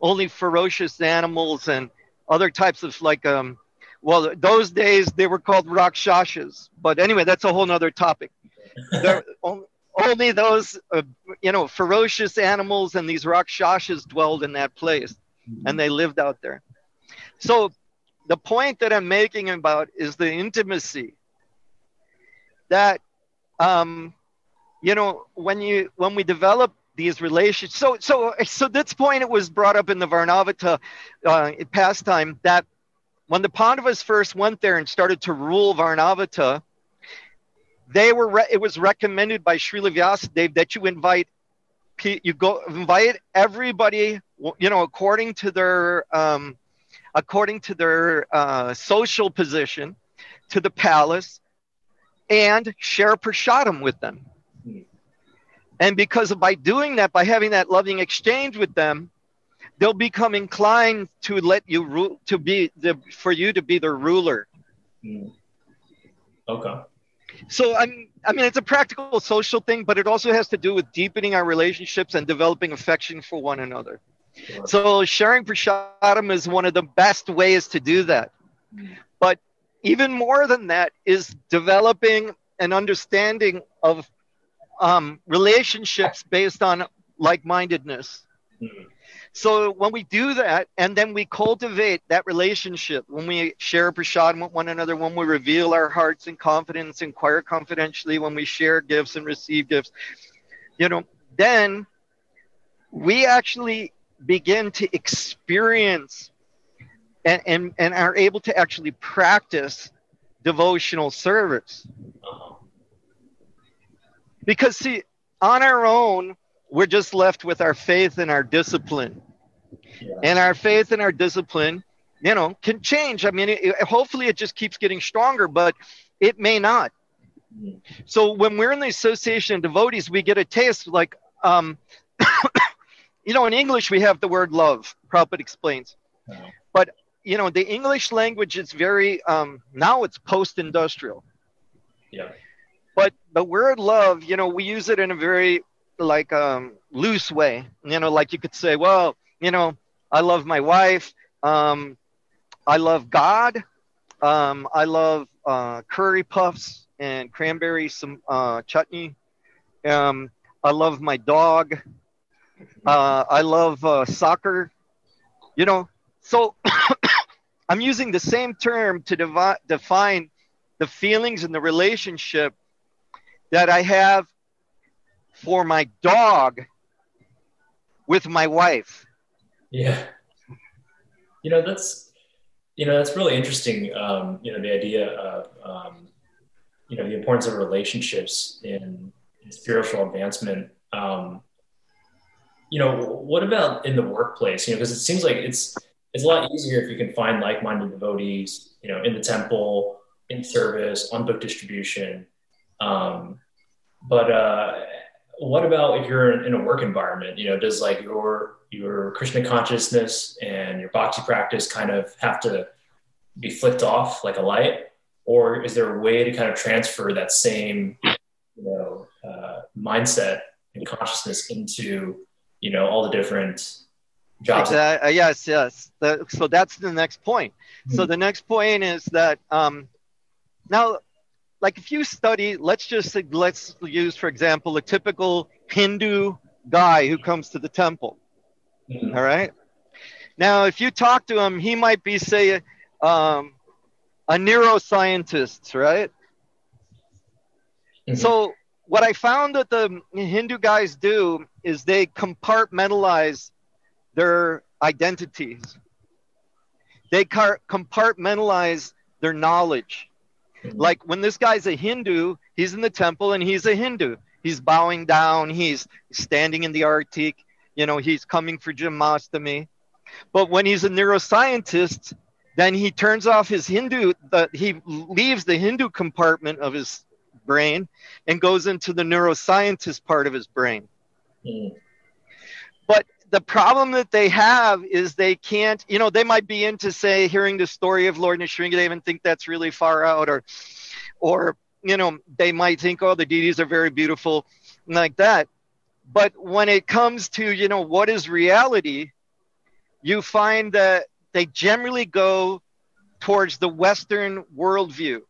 only ferocious animals and other types of like, um, well, those days they were called rakshasas. But anyway, that's a whole nother topic. only, those, uh, you know, ferocious animals and these rakshasas dwelled in that place and they lived out there. So the point that I'm making about is the intimacy that um, you know when you when we develop these relations so so so this point it was brought up in the varnavata uh, pastime that when the pandavas first went there and started to rule varnavata they were re- it was recommended by Srila Vyasadeva that you invite you go invite everybody you know according to their um, according to their uh, social position to the palace and share prasadam with them. And because by doing that, by having that loving exchange with them, they'll become inclined to let you rule, to be the, for you to be their ruler. Mm. Okay. So I'm, I mean, it's a practical social thing, but it also has to do with deepening our relationships and developing affection for one another. So sharing prasadam is one of the best ways to do that. But even more than that is developing an understanding of um, relationships based on like-mindedness mm-hmm. So when we do that and then we cultivate that relationship when we share prashad with one another when we reveal our hearts in confidence inquire confidentially when we share gifts and receive gifts you know then we actually begin to experience and, and, and are able to actually practice devotional service. Uh-huh. Because, see, on our own, we're just left with our faith and our discipline. Yeah. And our faith and our discipline, you know, can change. I mean, it, hopefully it just keeps getting stronger, but it may not. Mm-hmm. So when we're in the association of devotees, we get a taste like, um, you know, in English we have the word love. Prabhupada explains, uh-huh. but you know the english language is very um, now it's post-industrial yeah but the word love you know we use it in a very like um, loose way you know like you could say well you know i love my wife um, i love god um, i love uh, curry puffs and cranberry some uh, chutney um, i love my dog uh, i love uh, soccer you know so I'm using the same term to devi- define the feelings and the relationship that I have for my dog with my wife. Yeah. You know, that's, you know, that's really interesting. Um, you know, the idea of, um, you know, the importance of relationships in, in spiritual advancement. Um, you know, what about in the workplace? You know, because it seems like it's, it's a lot easier if you can find like-minded devotees, you know, in the temple, in service, on book distribution. Um, but uh, what about if you're in a work environment? You know, does like your your Krishna consciousness and your bhakti practice kind of have to be flicked off like a light, or is there a way to kind of transfer that same, you know, uh, mindset and consciousness into you know all the different jobs. Exactly. Uh, yes, yes. The, so that's the next point. Mm-hmm. So hmm. the next point is that um, now, like if you study, let's just let's use for example a typical Hindu guy who comes to the temple. Mm-hmm. All right. Now, if you talk to him, he might be say um, a neuroscientist, right? Mm-hmm. So what I found that the Hindu guys do is they compartmentalize their identities. They car- compartmentalize their knowledge. Mm-hmm. Like when this guy's a Hindu, he's in the temple and he's a Hindu. he's bowing down, he's standing in the artik, you know, he's coming for Janmashtami. But when he's a neuroscientist, then he turns off his Hindu, the, he leaves the Hindu compartment of his brain and goes into the neuroscientist part of his brain. Mm. But the problem that they have is they can't, you know, they might be into say hearing the story of Lord Nrisimhadev and think that's really far out, or, or you know, they might think, oh, the deities are very beautiful, like that. But when it comes to, you know, what is reality, you find that they generally go towards the Western worldview.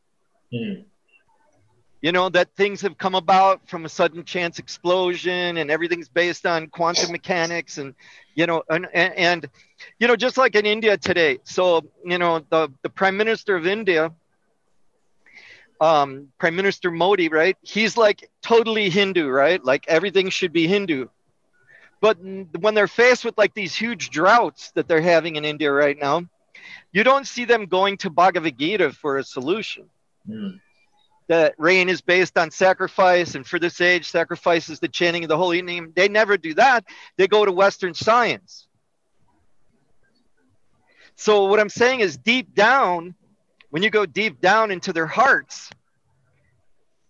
Mm. You know, that things have come about from a sudden chance explosion and everything's based on quantum mechanics and, you know, and, and, and you know, just like in India today. So, you know, the, the prime minister of India, um, Prime Minister Modi, right? He's like totally Hindu, right? Like everything should be Hindu. But when they're faced with like these huge droughts that they're having in India right now, you don't see them going to Bhagavad Gita for a solution. Mm. That rain is based on sacrifice, and for this age, sacrifice is the chanting of the holy name. They never do that. They go to Western science. So, what I'm saying is, deep down, when you go deep down into their hearts,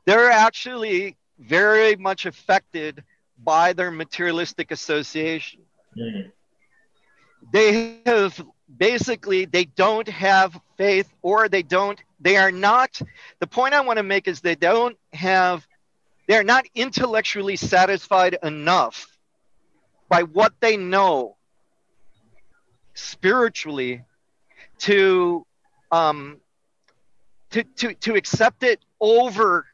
they're actually very much affected by their materialistic association. Mm. They have basically they don't have faith or they don't they are not the point I want to make is they don't have they're not intellectually satisfied enough by what they know spiritually to um, to, to, to accept it over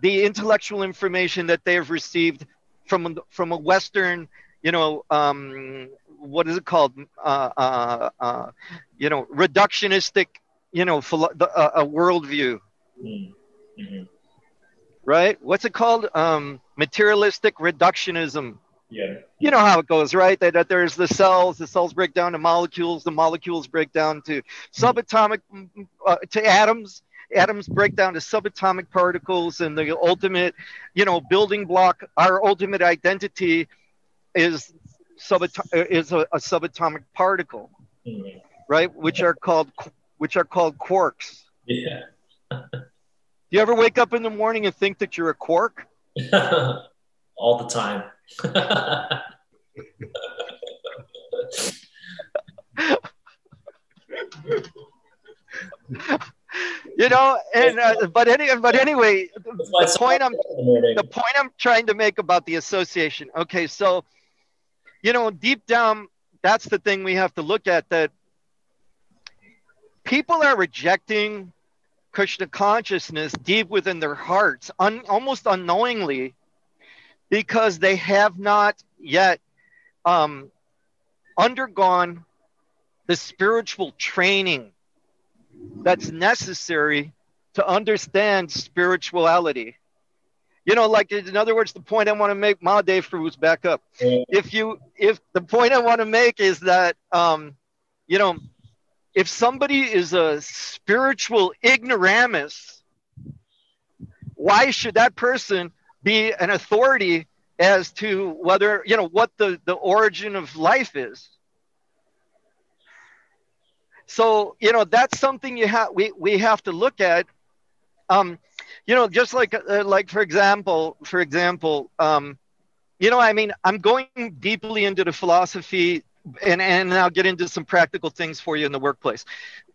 the intellectual information that they have received from from a Western, you know, um, what is it called? Uh, uh, uh, you know, reductionistic, you know, philo- uh, a worldview. Mm-hmm. Right? What's it called? Um, materialistic reductionism. Yeah. You know how it goes, right? That, that there's the cells, the cells break down to molecules, the molecules break down to subatomic, uh, to atoms, atoms break down to subatomic particles and the ultimate you know building block our ultimate identity is subato- is a, a subatomic particle mm-hmm. right which are called which are called quarks yeah do you ever wake up in the morning and think that you're a quark all the time you know, and uh, but any but anyway, the point I'm the point I'm trying to make about the association. Okay, so you know, deep down, that's the thing we have to look at. That people are rejecting Krishna consciousness deep within their hearts, un, almost unknowingly, because they have not yet um, undergone the spiritual training that's necessary to understand spirituality. You know, like in other words, the point I want to make, Mahadev who's back up. If you, if the point I want to make is that, um, you know, if somebody is a spiritual ignoramus, why should that person be an authority as to whether you know what the the origin of life is? So you know that's something you have we we have to look at. Um, you know, just like uh, like for example, for example, um, you know, I mean, I'm going deeply into the philosophy, and and I'll get into some practical things for you in the workplace.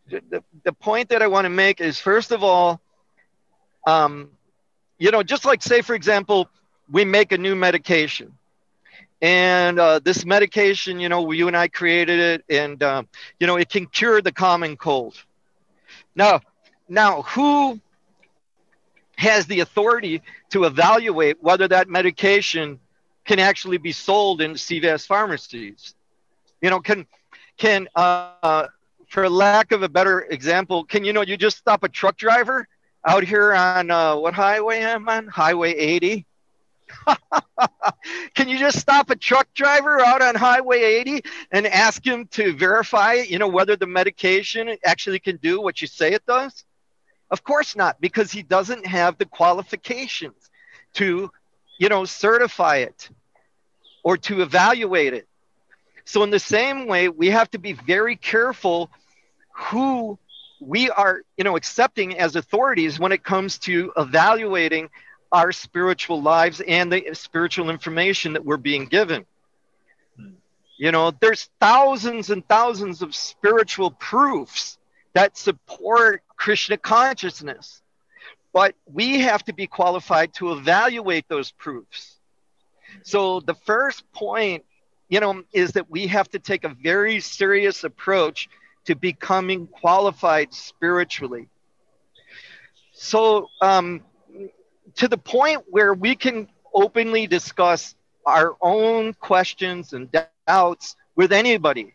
The, the point that I want to make is first of all, um, you know, just like say for example, we make a new medication and uh, this medication, you know, you and I created it, and uh, you know, it can cure the common cold. Now, now, who has the authority to evaluate whether that medication can actually be sold in CVS pharmacies? You know, can can uh, for lack of a better example, can you know you just stop a truck driver out here on uh, what highway am I on? Highway 80 Can you just stop a truck driver out on Highway 80 and ask him to verify, you know, whether the medication actually can do what you say it does? Of course not, because he doesn't have the qualifications to, you know, certify it or to evaluate it. So, in the same way, we have to be very careful who we are, you know, accepting as authorities when it comes to evaluating our spiritual lives and the spiritual information that we're being given. Hmm. You know, there's thousands and thousands of spiritual proofs that support Krishna consciousness. But we have to be qualified to evaluate those proofs. So the first point, you know, is that we have to take a very serious approach to becoming qualified spiritually. So, um, to the point where we can openly discuss our own questions and doubts with anybody.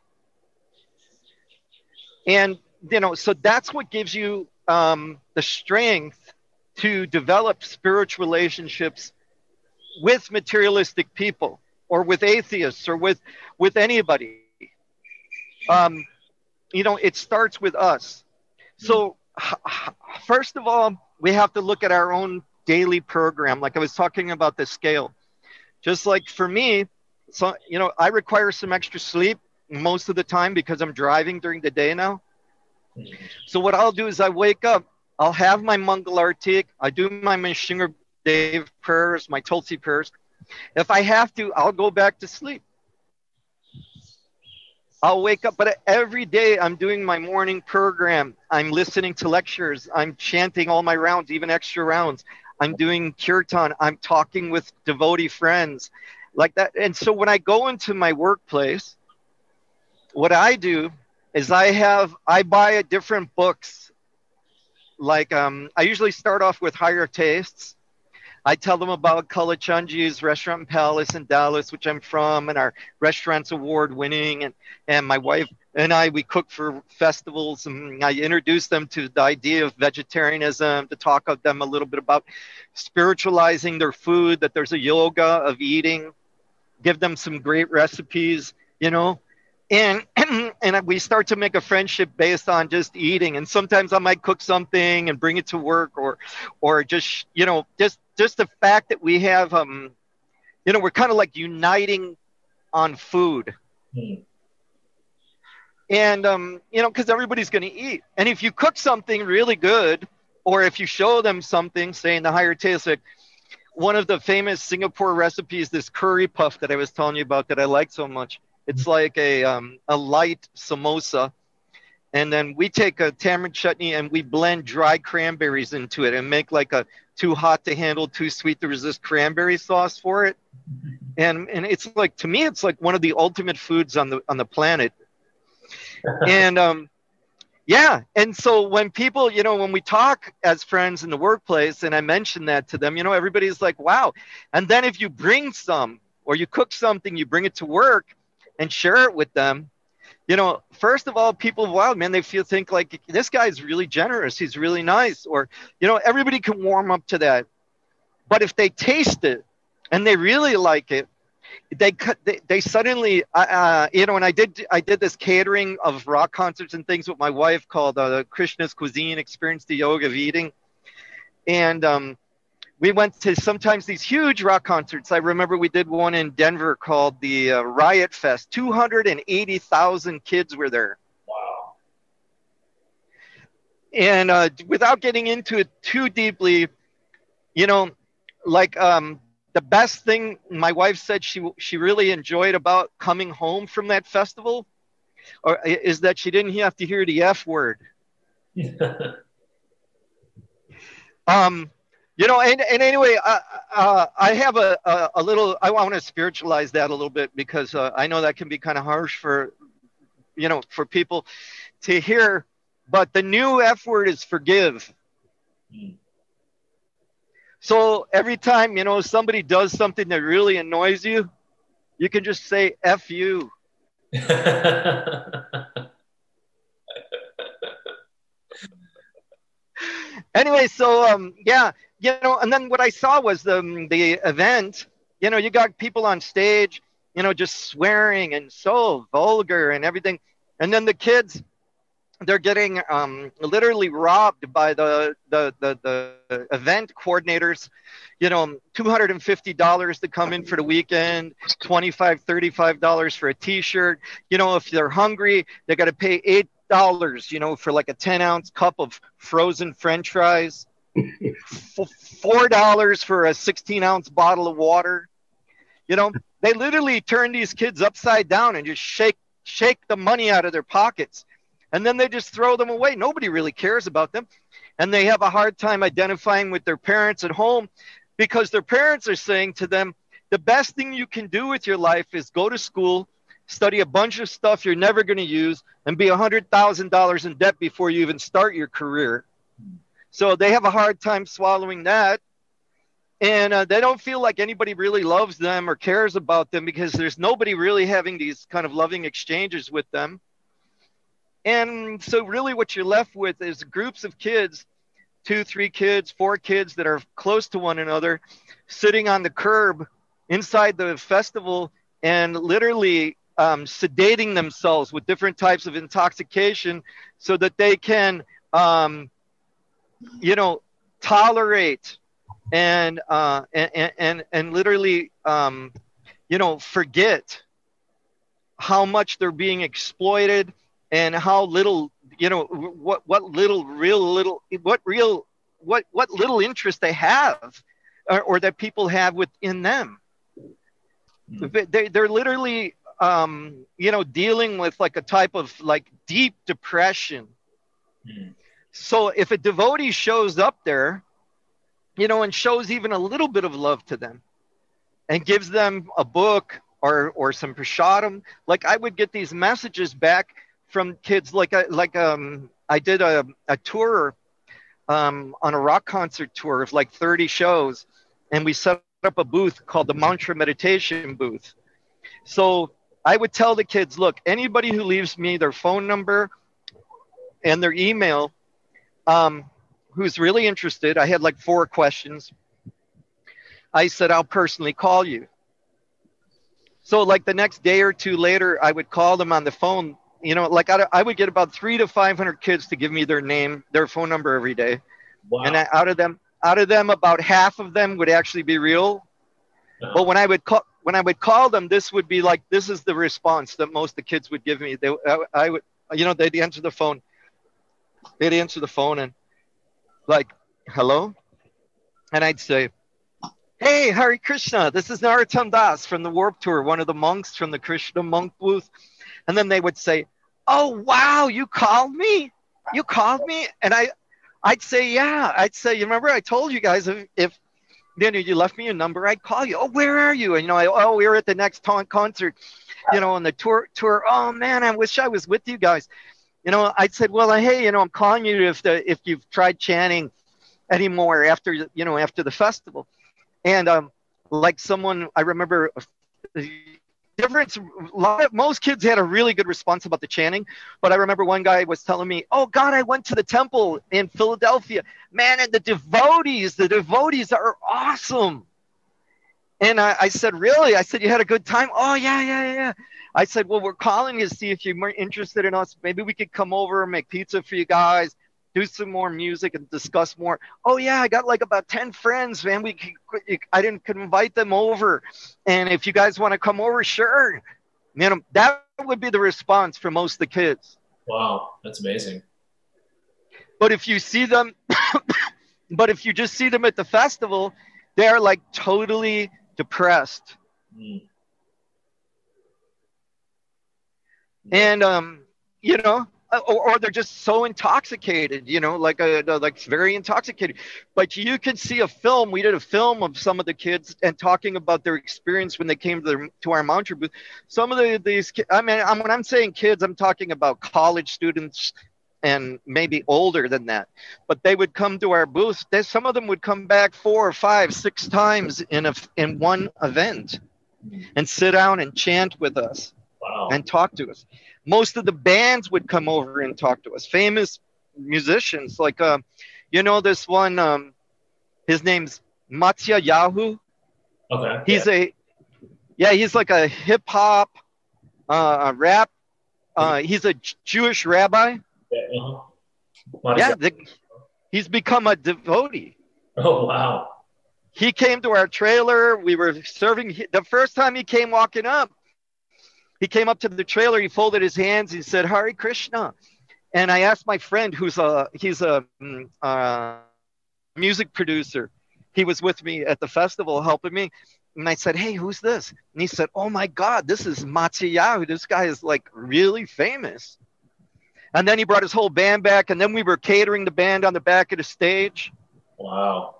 And, you know, so that's what gives you um, the strength to develop spiritual relationships with materialistic people or with atheists or with with anybody. Um, you know it starts with us. So first of all we have to look at our own daily program. Like i was talking about the scale. Just like for me so you know i require some extra sleep most of the time because i'm driving during the day now so what i'll do is i wake up i'll have my mangal artik i do my Nrsimha Dev prayers my tulsi prayers if i have to i'll go back to sleep I'll wake up, but every day I'm doing my morning program. I'm listening to lectures. I'm chanting all my rounds, even extra rounds. I'm doing kirtan. I'm talking with devotee friends like that. And so when I go into my workplace, what I do is I have, I buy different books. Like um, I usually start off with higher tastes I tell them about Kalachandji's Restaurant Palace in Dallas, which I'm from, and our restaurants award winning. And, and my wife and I, we cook for festivals. And I introduce them to the idea of vegetarianism, to talk of them a little bit about spiritualizing their food, that there's a yoga of eating, give them some great recipes, you know. And, and we start to make a friendship based on just eating. And sometimes i might cook something and bring it to work or or just you know just just the fact that we have um you know we're kind of like uniting on food. Mm. and um you know because everybody's going to eat. And if you cook something really good or if you show them something say in the higher taste like one of the famous singapore recipes this curry puff that i was telling you about that i like so much it's like a um, a light samosa and then we take a tamarind chutney and we blend dry cranberries into it and make like a too hot to handle, too sweet to resist cranberry sauce for it. And and it's like to me, it's like one of the ultimate foods on the on the planet. and um, yeah, and so when people, you know, when we talk as friends in the workplace, and I mention that to them, you know, everybody's like, "Wow!" And then if you bring some or you cook something, you bring it to work and share it with them you know, first of all, people, wow, man, they feel think like this guy's really generous. He's really nice. Or, you know, everybody can warm up to that. But if they taste it and they really like it, they cut, they, they suddenly, uh, uh, you know, and I did, I did this catering of rock concerts and things with my wife called uh, Krishna's Cuisine Experience the Yoga of Eating. And, um, we went to sometimes these huge rock concerts. I remember we did one in Denver called the uh, Riot Fest. 280,000 kids were there. Wow. And uh, without getting into it too deeply, you know, like um, the best thing my wife said she she really enjoyed about coming home from that festival, or is that she didn't have to hear the F word. um, you know and, and anyway uh, uh, i have a, a, a, little i want to spiritualize that a little bit because uh, i know that can be kind of harsh for you know for people to hear but the new f word is forgive. So every time you know somebody does something that really annoys you you can just say f you. Anyway so um yeah you know, and then what I saw was the um, the event. You know, you got people on stage, you know, just swearing and so vulgar and everything, and then the kids, they're getting um, literally robbed by the, the, the, the event coordinators. You know $250 to come in for the weekend 25 $35 for a t-shirt. You know if they're hungry they got to pay eight dollars you know for like a 10 ounce cup of frozen french fries four dollars for a 16 ounce bottle of water you know they literally turn these kids upside down and just shake shake the money out of their pockets and then they just throw them away. Nobody really cares about them. And they have a hard time identifying with their parents at home because their parents are saying to them, the best thing you can do with your life is go to school, study a bunch of stuff you're never going to use, and be $100,000 in debt before you even start your career. So they have a hard time swallowing that. And uh, they don't feel like anybody really loves them or cares about them because there's nobody really having these kind of loving exchanges with them. And so, really, what you're left with is groups of kids two, three kids, four kids that are close to one another sitting on the curb inside the festival and literally um, sedating themselves with different types of intoxication so that they can, um, you know, tolerate and, uh, and, and, and literally, um, you know, forget how much they're being exploited and how little you know what what little real little what real what what little interest they have or, or that people have within them mm. they, they're literally um, you know dealing with like a type of like deep depression mm. So if a devotee shows up there you know and shows even a little bit of love to them and gives them a book or or some prasadam like i would get these messages back from kids like I, like um I did a, a tour um, on a rock concert tour of like 30 shows and we set up a booth called the mantra meditation booth. So I would tell the kids look anybody who leaves me their phone number and their email um, who's really interested I had like four questions I said I'll personally call you so like the next day or two later I would call them on the phone you know, like I, I would get about three to 500 kids to give me their name, their phone number every day. Wow. And I, out of them, out of them, about half of them would actually be real. Uh-huh. But when I would call, when I would call them, this would be like, this is the response that most of the kids would give me. They, I, I would, you know, they'd answer the phone. They'd answer the phone and like, hello? And I'd say, Hey, Hari Krishna, this is Narottam Das from the Warped Tour, one of the monks from the Krishna monk booth. And then they would say, Oh, wow, you called me? You called me? And I, I'd say, Yeah. I'd say, You remember I told you guys if, if you know, you left me a number, I'd call you. Oh, where are you? And, you know, I, oh, we were at the next concert, you know, on the tour, tour. Oh, man, I wish I was with you guys. You know, I said, well, hey, you know, I'm calling you if the if you've tried chanting anymore after you know after the festival, and um, like someone I remember difference a lot of, most kids had a really good response about the chanting but i remember one guy was telling me oh god i went to the temple in philadelphia. Man and the devotees the devotees are awesome. And I, I said really? I said you had a good time? Oh yeah yeah yeah i said well we're calling you to see if you're interested in us maybe we could come over and make pizza for you guys do some more music and discuss more. Oh yeah, I got like about 10 friends, man. We could, I didn't could invite them over. And if you guys want to come over, sure. Man, that would be the response for most of the kids. Wow, that's amazing. But if you see them but if you just see them at the festival, they're like totally depressed. Mm. And um, you know, uh, or, or, they're just so intoxicated, you know, like a, like very intoxicated. But you can see a film. We did a film of some of the kids and talking about their experience when they came to, their, to our mantra booth. Some of the, these, I mean, I'm, when I'm saying kids, I'm talking about college students and maybe older than that. But they would come to our booth. They, some of them would come back four or five, six times in a in one event, and sit down and chant with us wow. and talk to us most of the bands would come over and talk to us. Famous musicians like, uh, you know, this one. Um, his name's Matisyahu. Okay. He's yeah. a, yeah, he's like a hip hop, uh, rap. Uh, he's a Jewish rabbi. Yeah, uh-huh. yeah the, he's become a devotee. Oh wow! He came to our trailer. We were serving. The first time he came walking up, he came up to the trailer. He folded his hands. He said, "Hare Krishna," and I asked my friend, who's a he's a, mm, a music producer. He was with me at the festival, helping me. And I said, Hey, who's this? And he said, Oh my God, this is Matisyahu. This guy is like really famous. And then he brought his whole band back, and then we were catering the band on the back of the stage. Wow.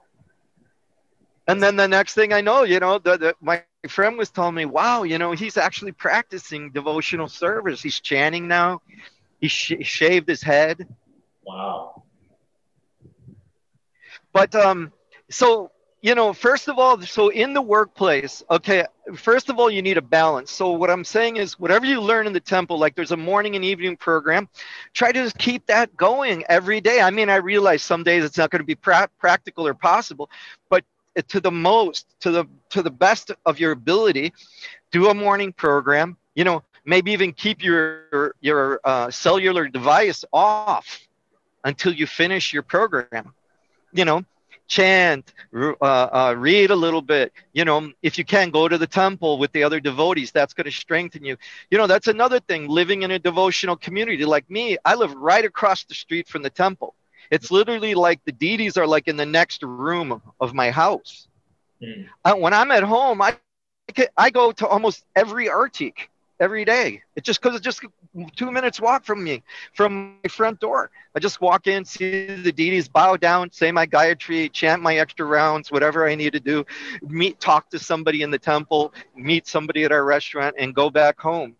And then the next thing I know, you know, the, the, my friend was telling me, wow, you know, he's actually practicing devotional service. He's chanting now. He sh- shaved his head. Wow. But um, so you know, first of all, so in the workplace, okay, first of all, you need a balance. So, what I'm saying is, whatever you learn in the temple, like there's a morning and evening program, try to just keep that going every day. I mean, I realize some days it's not going to be pra- practical or possible, but to the most, to the to the best of your ability, do a morning program. You know, maybe even keep your your uh, cellular device off until you finish your program. You know, chant, uh, uh, read a little bit. You know, if you can, go to the temple with the other devotees. That's going to strengthen you. You know, that's another thing. Living in a devotional community like me, I live right across the street from the temple. It's literally like the deities are like in the next room of my house. Mm. Uh, when I'm at home, I I go to almost every artik every day. It's just because it's just two minutes walk from me, from my front door. I just walk in, see the deities, bow down, say my Gayatri, chant my extra rounds, whatever I need to do, meet, talk to somebody in the temple, meet somebody at our restaurant, and go back home.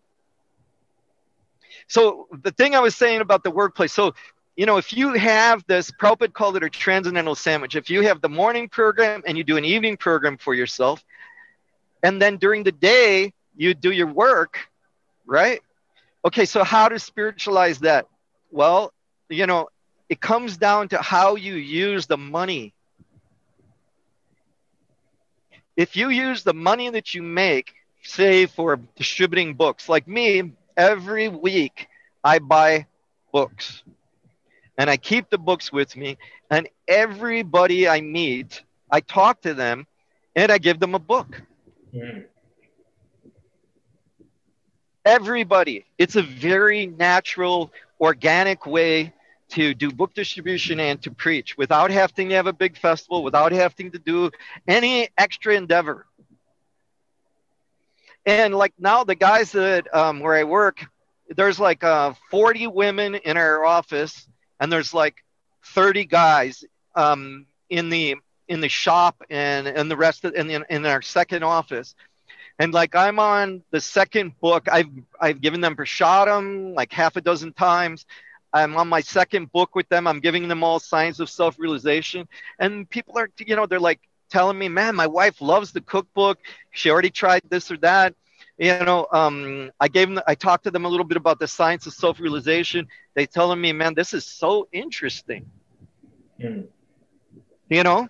So the thing I was saying about the workplace, so you know, if you have this, Prabhupada called it a transcendental sandwich. If you have the morning program and you do an evening program for yourself, and then during the day you do your work, right? Okay, so how to spiritualize that? Well, you know, it comes down to how you use the money. If you use the money that you make, say for distributing books, like me, every week I buy books and I keep the books with me. And everybody I meet, I talk to them and I give them a book. Mm everybody. It's a very natural, organic way to do book distribution and to preach without having to have a big festival, without having to do any extra endeavor. And like now, the guys that um, where I work, there's like uh, 40 women in our office, and there's like 30 guys um, in the in the shop and and the rest of in, the, in our second office and like I'm on the second book. I've I've given them prasadam like half a dozen times. I'm on my second book with them. I'm giving them all science of self-realization, and people are you know they're like telling me, man, my wife loves the cookbook. She already tried this or that. You know, um, I gave them, I talked to them a little bit about the science of self-realization. They telling me, man, this is so interesting. Mm. You know,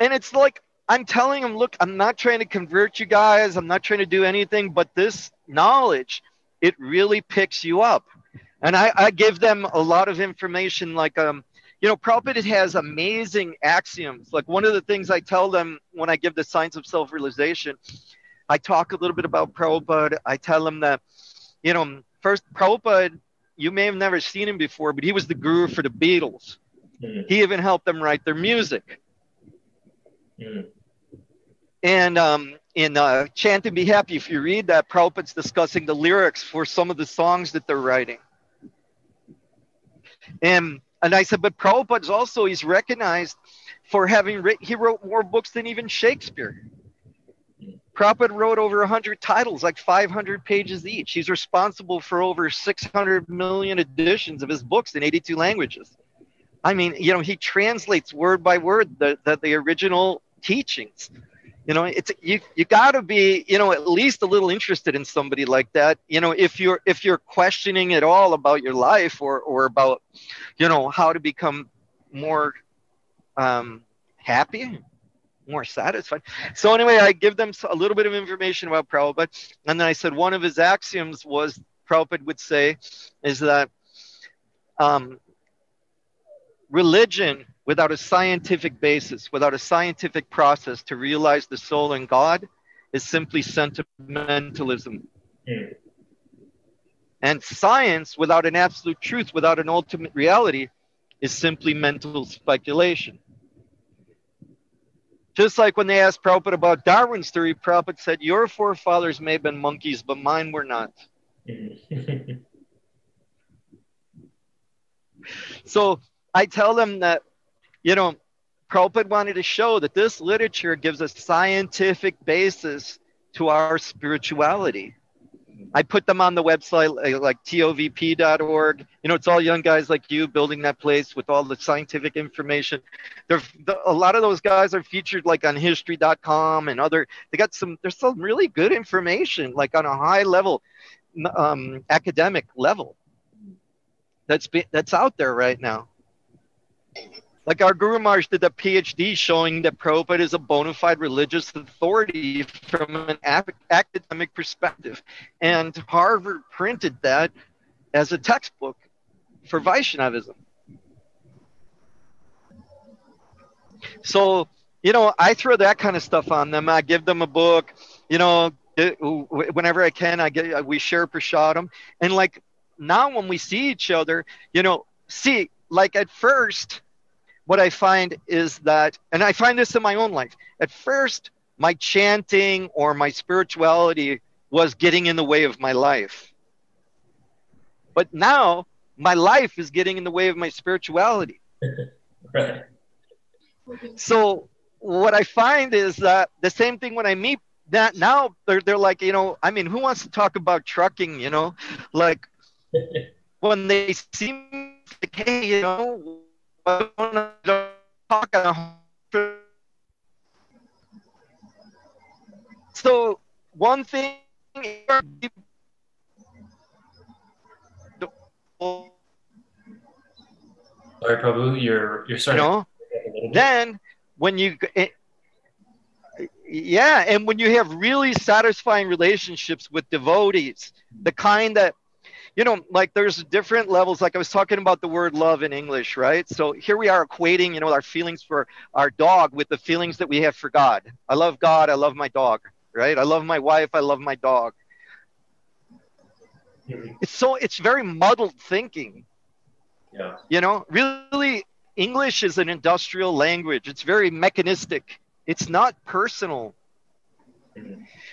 and it's like I'm telling them, look, I'm not trying to convert you guys. I'm not trying to do anything, but this knowledge, it really picks you up. And I, I give them a lot of information, like, um, you know, Prabhupada has amazing axioms. Like one of the things I tell them when I give the science of self-realization, I talk a little bit about Prabhupada. I tell them that, you know, first Prabhupada, you may have never seen him before, but he was the guru for the Beatles. Mm-hmm. He even helped them write their music. Mm-hmm. And um, in uh, Chant and Be Happy, if you read that, Prabhupada's discussing the lyrics for some of the songs that they're writing. And and I said, but Prabhupada's also he's recognized for having written, he wrote more books than even Shakespeare. Prabhupada wrote over 100 titles, like 500 pages each. He's responsible for over 600 million editions of his books in 82 languages. I mean, you know, he translates word by word the, the, the original teachings you know it's you you got to be you know at least a little interested in somebody like that you know if you're if you're questioning at all about your life or or about you know how to become more um happy more satisfied so anyway i give them a little bit of information about Prabhupada and then i said one of his axioms was Prabhupada would say is that um, religion without a scientific basis, without a scientific process to realize the soul and God is simply sentimentalism. Mm. And science without an absolute truth, without an ultimate reality, is simply mental speculation. Just like when they asked Prabhupada about Darwin's theory, Prabhupada said, Your forefathers may have been monkeys, but mine were not. so I tell them that, you know, Prabhupada wanted to show that this literature gives a scientific basis to our spirituality. I put them on the website like tovp.org. You know, it's all young guys like you building that place with all the scientific information. There, a lot of those guys are featured like on history.com and other. They got some. There's some really good information, like on a high level, um, academic level. That's be, that's out there right now. Like our Guru Maharaj did a PhD showing that Prabhupada is a bona fide religious authority from an academic perspective. And Harvard printed that as a textbook for Vaishnavism. So, you know, I throw that kind of stuff on them. I give them a book, you know, whenever I can, I get, we share prasadam. And like now when we see each other, you know, see, like at first, what I find is that, and I find this in my own life, at first, my chanting or my spirituality was getting in the way of my life. But now, my life is getting in the way of my spirituality. right. So, what I find is that the same thing when I meet that now they're, they're like, you know, I mean, who wants to talk about trucking, you know? Like, when they see me, like, hey, you know, so one thing Sorry, Prabhu, you're you're starting. You know, then when you, it, yeah, and when you have really satisfying relationships with devotees, the kind that you know, like there's different levels. Like I was talking about the word love in English, right? So here we are equating, you know, our feelings for our dog with the feelings that we have for God. I love God. I love my dog, right? I love my wife. I love my dog. It's so, it's very muddled thinking. Yeah. You know, really, English is an industrial language. It's very mechanistic. It's not personal.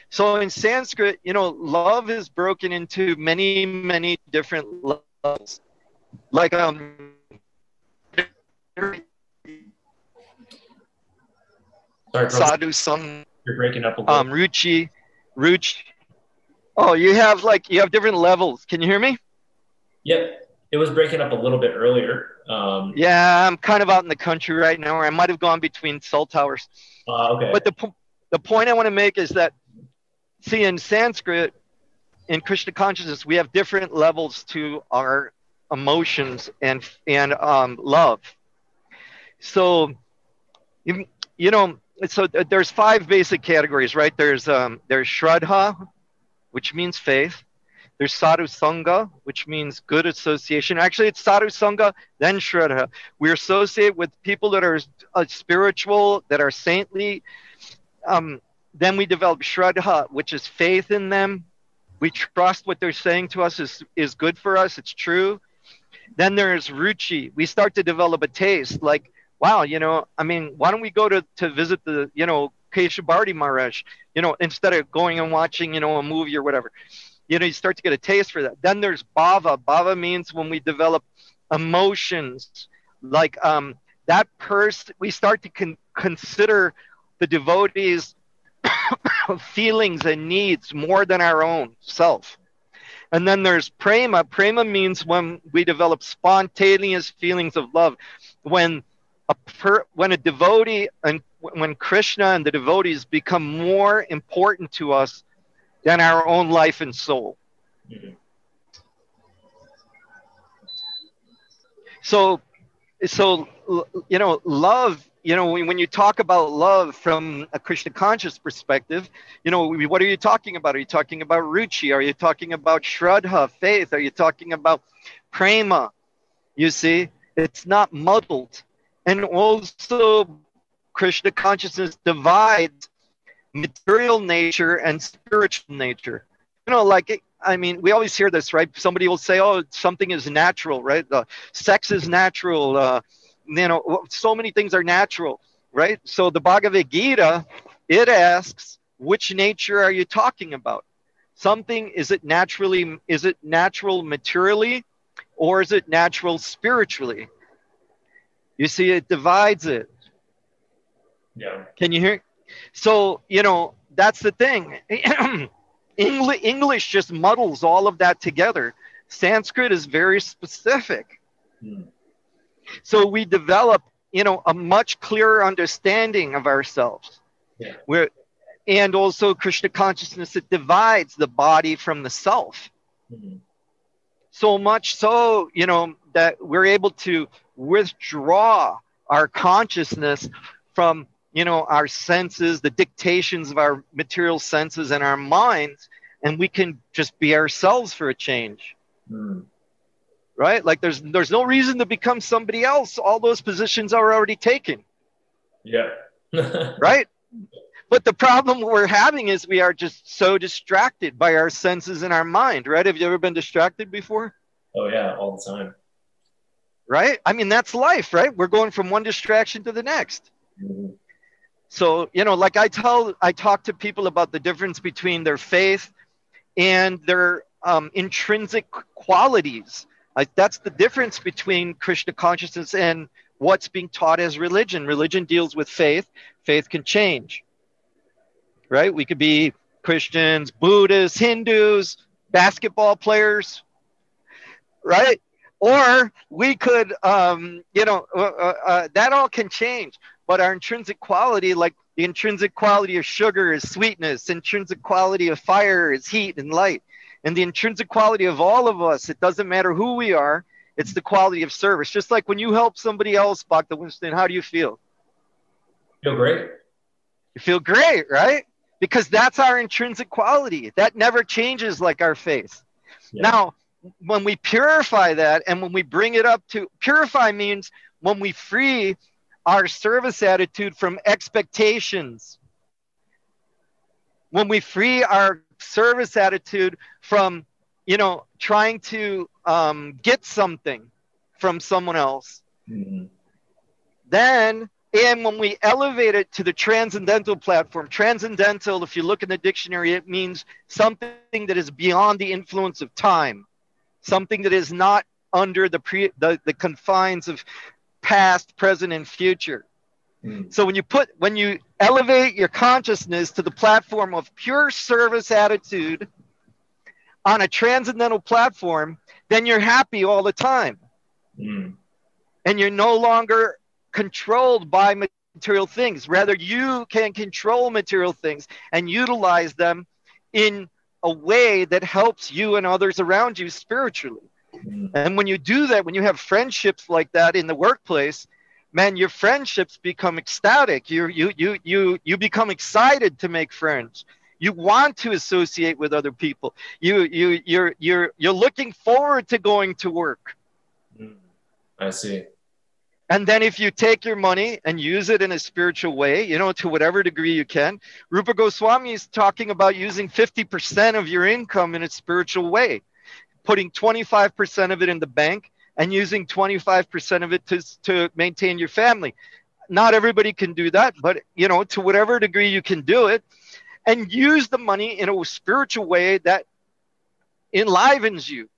So in Sanskrit, you know, love is broken into many, many different levels. Like um Sorry, sadhu sangha. You're breaking up a little. Um, ruchi, ruchi. Oh, you have like you have different levels. Can you hear me? Yep, it was breaking up a little bit earlier. Um, yeah, I'm kind of out in the country right now, or I might have gone between cell towers. Uh, okay. But the the point I want to make is that See, in Sanskrit, in Krishna consciousness, we have different levels to our emotions and and um, love. So, you, you know, so there's five basic categories, right? There's um, there's shraddha, which means faith. There's sadhu sangha, which means good association. Actually, it's sadhu sangha, then shraddha. We associate with people that are uh, spiritual, that are saintly. Um, then we develop shraddha, which is faith in them. We trust what they're saying to us is, is good for us, it's true. Then there's ruchi. We start to develop a taste like, wow, you know, I mean, why don't we go to, to visit the, you know, Kesha Bharati Maharaj, you know, instead of going and watching, you know, a movie or whatever. You know, you start to get a taste for that. Then there's bhava. Bhava means when we develop emotions, like um, that person, we start to con- consider the devotees feelings and needs more than our own self. And then there's prema. Prema means when we develop spontaneous feelings of love. When a per, when a devotee and when Krishna and the devotees become more important to us than our own life and soul. Mm-hmm. So, so you know, love you know, when, when you talk about love from a Krishna conscious perspective, you know, what are you talking about? Are you talking about ruchi? Are you talking about shraddha, faith? Are you talking about prema? You see, it's not muddled. And also, Krishna consciousness divides material nature and spiritual nature. You know, like, I mean, we always hear this, right? Somebody will say, oh, something is natural, right? The sex is natural. Uh, you know, so many things are natural, right? So the Bhagavad Gita, it asks, which nature are you talking about? Something, is it naturally, is it natural materially or is it natural spiritually? You see, it divides it. Yeah. Can you hear? So, you know, that's the thing. English, English just muddles all of that together. Sanskrit is very specific. Hmm. So we develop, you know, a much clearer understanding of ourselves. Yeah. Where, and also Krishna consciousness, it divides the body from the self. Mm-hmm. So much so, you know, that we're able to withdraw our consciousness from you know our senses the dictations of our material senses and our minds and we can just be ourselves for a change mm. Right? Like there's there's no reason to become somebody else. All those positions are already taken. Yeah. Right? But the problem we're having is we are just so distracted by our senses and our mind right? Have you ever been distracted before? Oh yeah all the time. Right? I mean that's life right? We're going from one distraction to the next. Mm-hmm. So, you know, like I tell, I talk to people about the difference between their faith and their um, intrinsic qualities. That's the difference between Krishna consciousness and what's being taught as religion. Religion deals with faith. Faith can change, right? We could be Christians, Buddhists, Hindus, basketball players, right? Or we could, um, you know, uh, uh, uh that all can change but our intrinsic quality, like the intrinsic quality of sugar is sweetness, intrinsic quality of fire is heat and light. And the intrinsic quality of all of us, it doesn't matter who we are, it's the quality of service. Just like when you help somebody else, Bhakta Winston, how do you feel? Feel great. You feel great, right? Because that's our intrinsic quality. That never changes like our faith. Yeah. Now, when we purify that and when we bring it up to purify means when we free our service attitude from expectations. When we free our service attitude from, you know, trying to um, get something from someone else, mm-hmm. then, and when we elevate it to the transcendental platform, transcendental, if you look in the dictionary, it means something that is beyond the influence of time, something that is not under the, pre, the, the confines of past, present, and future. Mm. So when you put when you elevate your consciousness to the platform of pure service attitude on a transcendental platform, then you're happy all the time. Mm. And you're no longer controlled by material things. Rather, you can control material things and utilize them in a way that helps you and others around you spiritually. Mm. And when you do that, when you have friendships like that in the workplace, man, your friendships become ecstatic. You you you you you become excited to make friends. You want to associate with other people. You you you're you're you're looking forward to going to work. Mm. I see. And then if you take your money and use it in a spiritual way, you know, to whatever degree you can, Rupa Goswami is talking about using 50% of your income in a spiritual way putting 25% of it in the bank and using 25% of it to, to maintain your family. Not everybody can do that, but you know, to whatever degree you can do it and use the money in a spiritual way that enlivens you.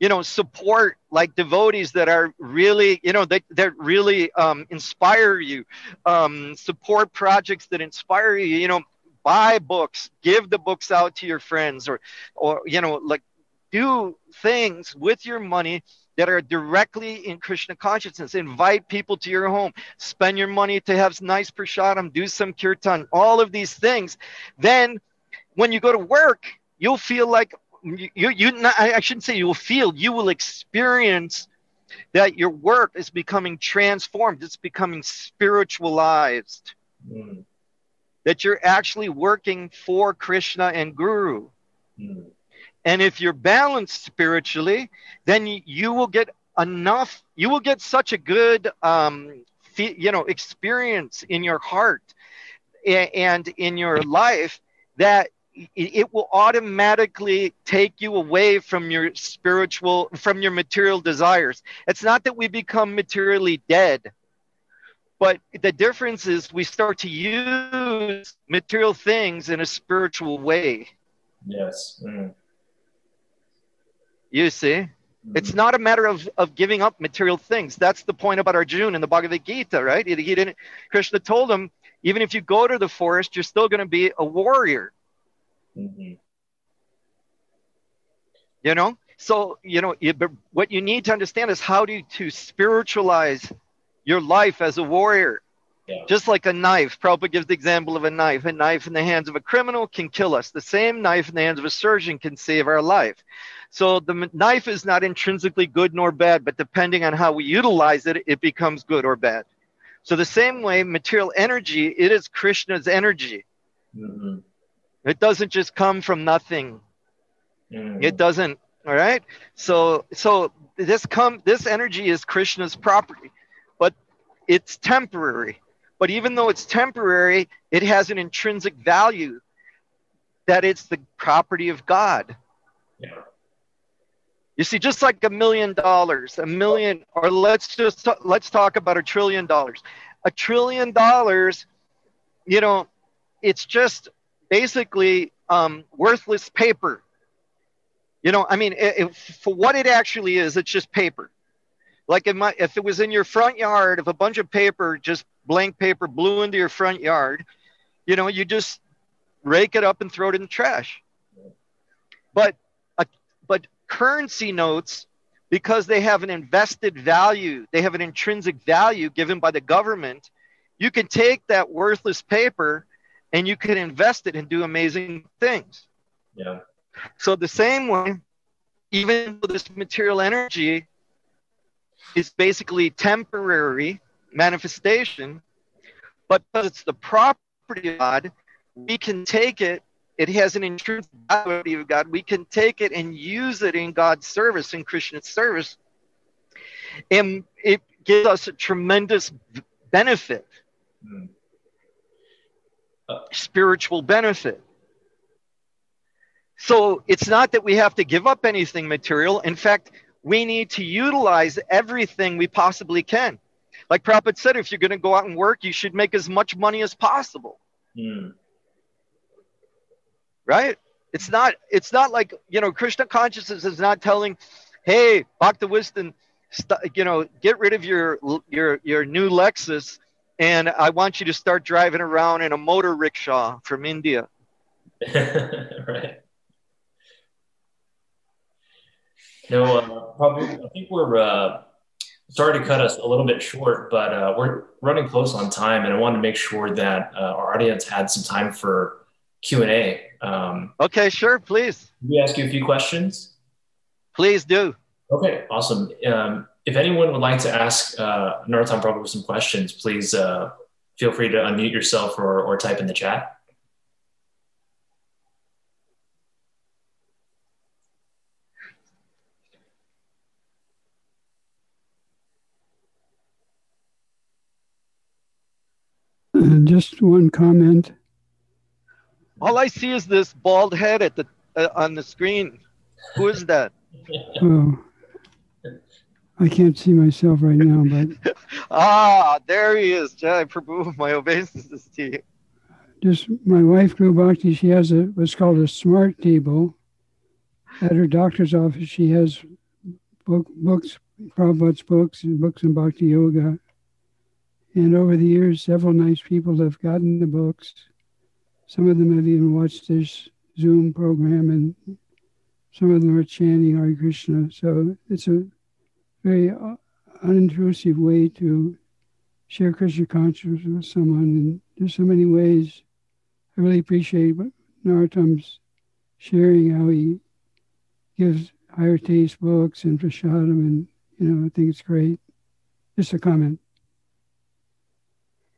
You know, support like devotees that are really, you know, that, that really um, inspire you. Um, support projects that inspire you. You know, buy books, give the books out to your friends, or, or you know, like do things with your money that are directly in Krishna consciousness. Invite people to your home. Spend your money to have nice prasadam. Do some kirtan. All of these things. Then, when you go to work, you'll feel like you. You. Not, I shouldn't say you will feel. You will experience that your work is becoming transformed. It's becoming spiritualized. Mm. That you're actually working for Krishna and Guru. Mm. And if you're balanced spiritually, then you will get enough, you will get such a good, um, you know, experience in your heart and in your life that it will automatically take you away from your spiritual from your material desires. It's not that we become materially dead but the difference is we start to use material things in a spiritual way. Yes. Mm. You see mm-hmm. it's not a matter of, of giving up material things that's the point about arjuna in the bhagavad gita right he didn't krishna told him even if you go to the forest you're still going to be a warrior Mm-hmm. You know, so you know, you, but what you need to understand is how to to spiritualize your life as a warrior. Yeah. Just like a knife, Prabhupada gives the example of a knife. A knife in the hands of a criminal can kill us. The same knife in the hands of a surgeon can save our life. So the knife is not intrinsically good nor bad, but depending on how we utilize it, it becomes good or bad. So the same way, material energy, it is Krishna's energy. Mm-hmm. It doesn't just come from nothing. Mm. It doesn't. All right. So so this come this energy is Krishna's property, but it's temporary. But even though it's temporary, it has an intrinsic value that it's the property of God. Yeah. You see, just like a million dollars, a million, or let's just let's talk about a trillion dollars. A trillion dollars, you know, it's just basically um, worthless paper. You know, I mean, if, for what it actually is, it's just paper. Like if, my, if it was in your front yard, if a bunch of paper, just blank paper, blew into your front yard, you know, you just rake it up and throw it in the trash. But, uh, but currency notes, because they have an invested value, they have an intrinsic value given by the government. You can take that worthless paper and you can invest it and do amazing things. Yeah. So the same way, even though this material energy is basically temporary manifestation, but because it's the property of God, we can take it. It has an intrinsic value of God. We can take it and use it in God's service, in Krishna service, and it gives us a tremendous benefit. Mm spiritual benefit. So it's not that we have to give up anything material. In fact, we need to utilize everything we possibly can. Like Prabhupada said, if you're going to go out and work, you should make as much money as possible. Mm. Right? It's not. It's not like you know. Krishna consciousness is not telling, "Hey, Bhakta Winston, st- you know, get rid of your your your new Lexus and I want you to start driving around in a motor rickshaw from India. right. No, uh, probably. I think we're uh, sorry to cut us a little bit short, but uh, we're running close on time, and I wanted to make sure that uh, our audience had some time for Q and A. Um, okay, sure, please. We ask you a few questions? Please do. Okay, awesome. Um, if anyone would like to ask uh, Narottam Prabhu some questions, please uh, feel free to unmute yourself or, or type in the chat. Uh, just one comment. All I see is this bald head at the uh, on the screen. Who is that? oh, I can't see myself right now, but ah, there he is, Jai Prabhu. My obeisances to you. Just my wife, Guru Bhakti, she has a what's called a smart table. At her doctor's office, she has book, books, Prabhupada's books, and books in Bhakti Yoga. And over the years, several nice people have gotten the books. Some of them have even watched this Zoom program, and some of them are chanting Hare Krishna. So it's a very uh, unintrusive way to share Krishna consciousness with someone. And there's so many ways. I really appreciate Narottam's sharing how he gives higher taste books and prasadam, and you know, I think it's great. Just a comment.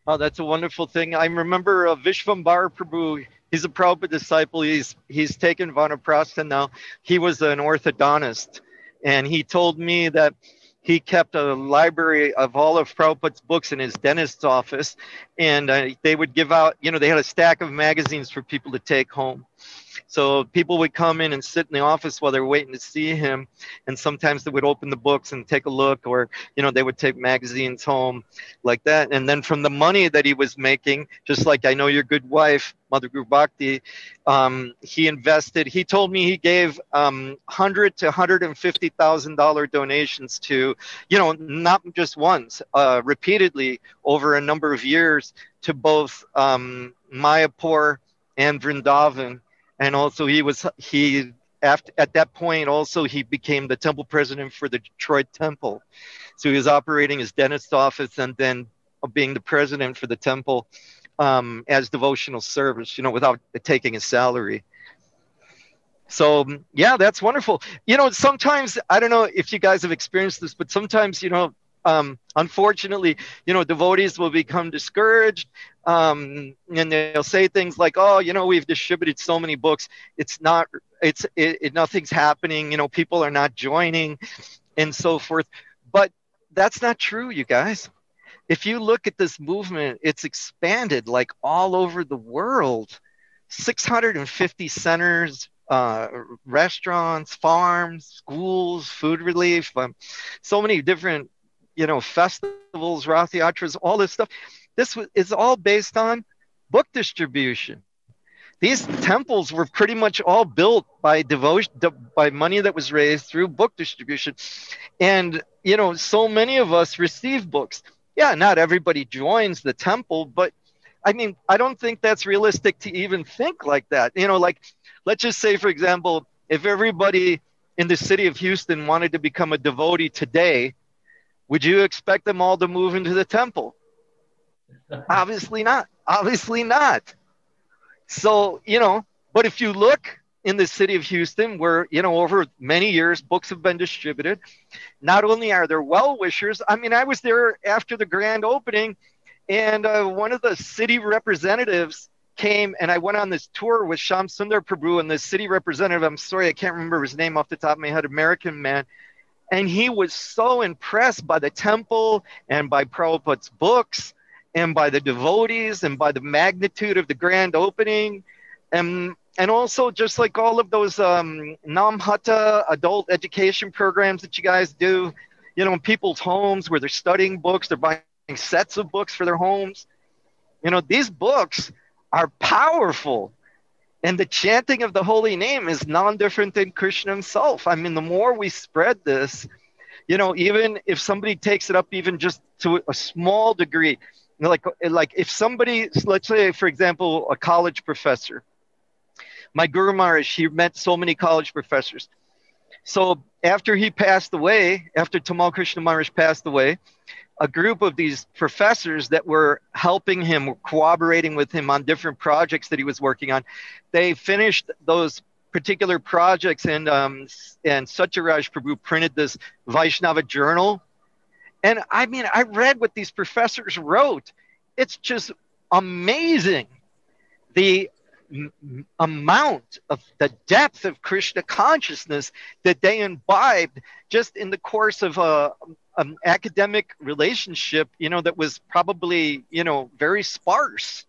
Oh, that's a wonderful thing. I remember uh, Vishvambara Prabhu. He's a Prabhupada disciple. He's he's taken Vanaprastha now. He was an orthodontist, and he told me that he kept a library of all of Prabhupada's books in his dentist's office, and uh, they would give out, you know, they had a stack of magazines for people to take home. So people would come in and sit in the office while they were waiting to see him, and sometimes they would open the books and take a look, or you know they would take magazines home, like that. And then from the money that he was making, just like I know your good wife, Mother Guru Bhakti, um, he invested. He told me he gave um, hundred to hundred and fifty thousand dollar donations to, you know, not just once, uh, repeatedly over a number of years to both um, Mayapur and Vrindavan and also he was he after at that point also he became the temple president for the Detroit Temple. So he was operating his dentist office and then being the president for the temple um, as devotional service, you know, without taking a salary. So yeah, that's wonderful. You know, sometimes I don't know if you guys have experienced this, but sometimes you know um, unfortunately, you know, devotees will become discouraged um, and they'll say things like, "Oh, you know, we've distributed so many books. It's not, it's, it, it, nothing's happening. You know, people are not joining, and so forth." But that's not true, you guys. If you look at this movement, it's expanded like all over the world. 650 centers, uh, restaurants, farms, schools, food relief, um, so many different you know, festivals, Rath Yatras, all this stuff. This is all based on book distribution. These temples were pretty much all built by devotion, by money that was raised through book distribution. And, you know, so many of us receive books. Yeah, not everybody joins the temple, but I mean, I don't think that's realistic to even think like that. You know, like, let's just say, for example, if everybody in the city of Houston wanted to become a devotee today, would you expect them all to move into the temple? Obviously not. Obviously not. So, you know, but if you look in the city of Houston, where, you know, over many years books have been distributed, not only are there well wishers, I mean, I was there after the grand opening, and uh, one of the city representatives came and I went on this tour with Sham Sundar Prabhu and the city representative. I'm sorry, I can't remember his name off the top of my head, American man. And he was so impressed by the temple and by Prabhupada's books and by the devotees and by the magnitude of the grand opening. And, and also, just like all of those um, Namhata adult education programs that you guys do, you know, in people's homes where they're studying books, they're buying sets of books for their homes. You know, these books are powerful and the chanting of the holy name is non different than Krishna himself. I mean, the more we spread this, you know, even if somebody takes it up even just to a small degree, like, like if somebody, let's say, for example, a college professor, my Guru Maharaj, he met so many college professors. So after he passed away, after Tamal Krishna Maharaj passed away, a group of these professors that were helping him, cooperating with him on different projects that he was working on. They finished those particular projects, and um, and Satyaraj Prabhu printed this Vaishnava journal. And I mean, I read what these professors wrote. It's just amazing. The amount of the depth of Krishna consciousness that they imbibed just in the course of a, an academic relationship, you know, that was probably, you know, very sparse.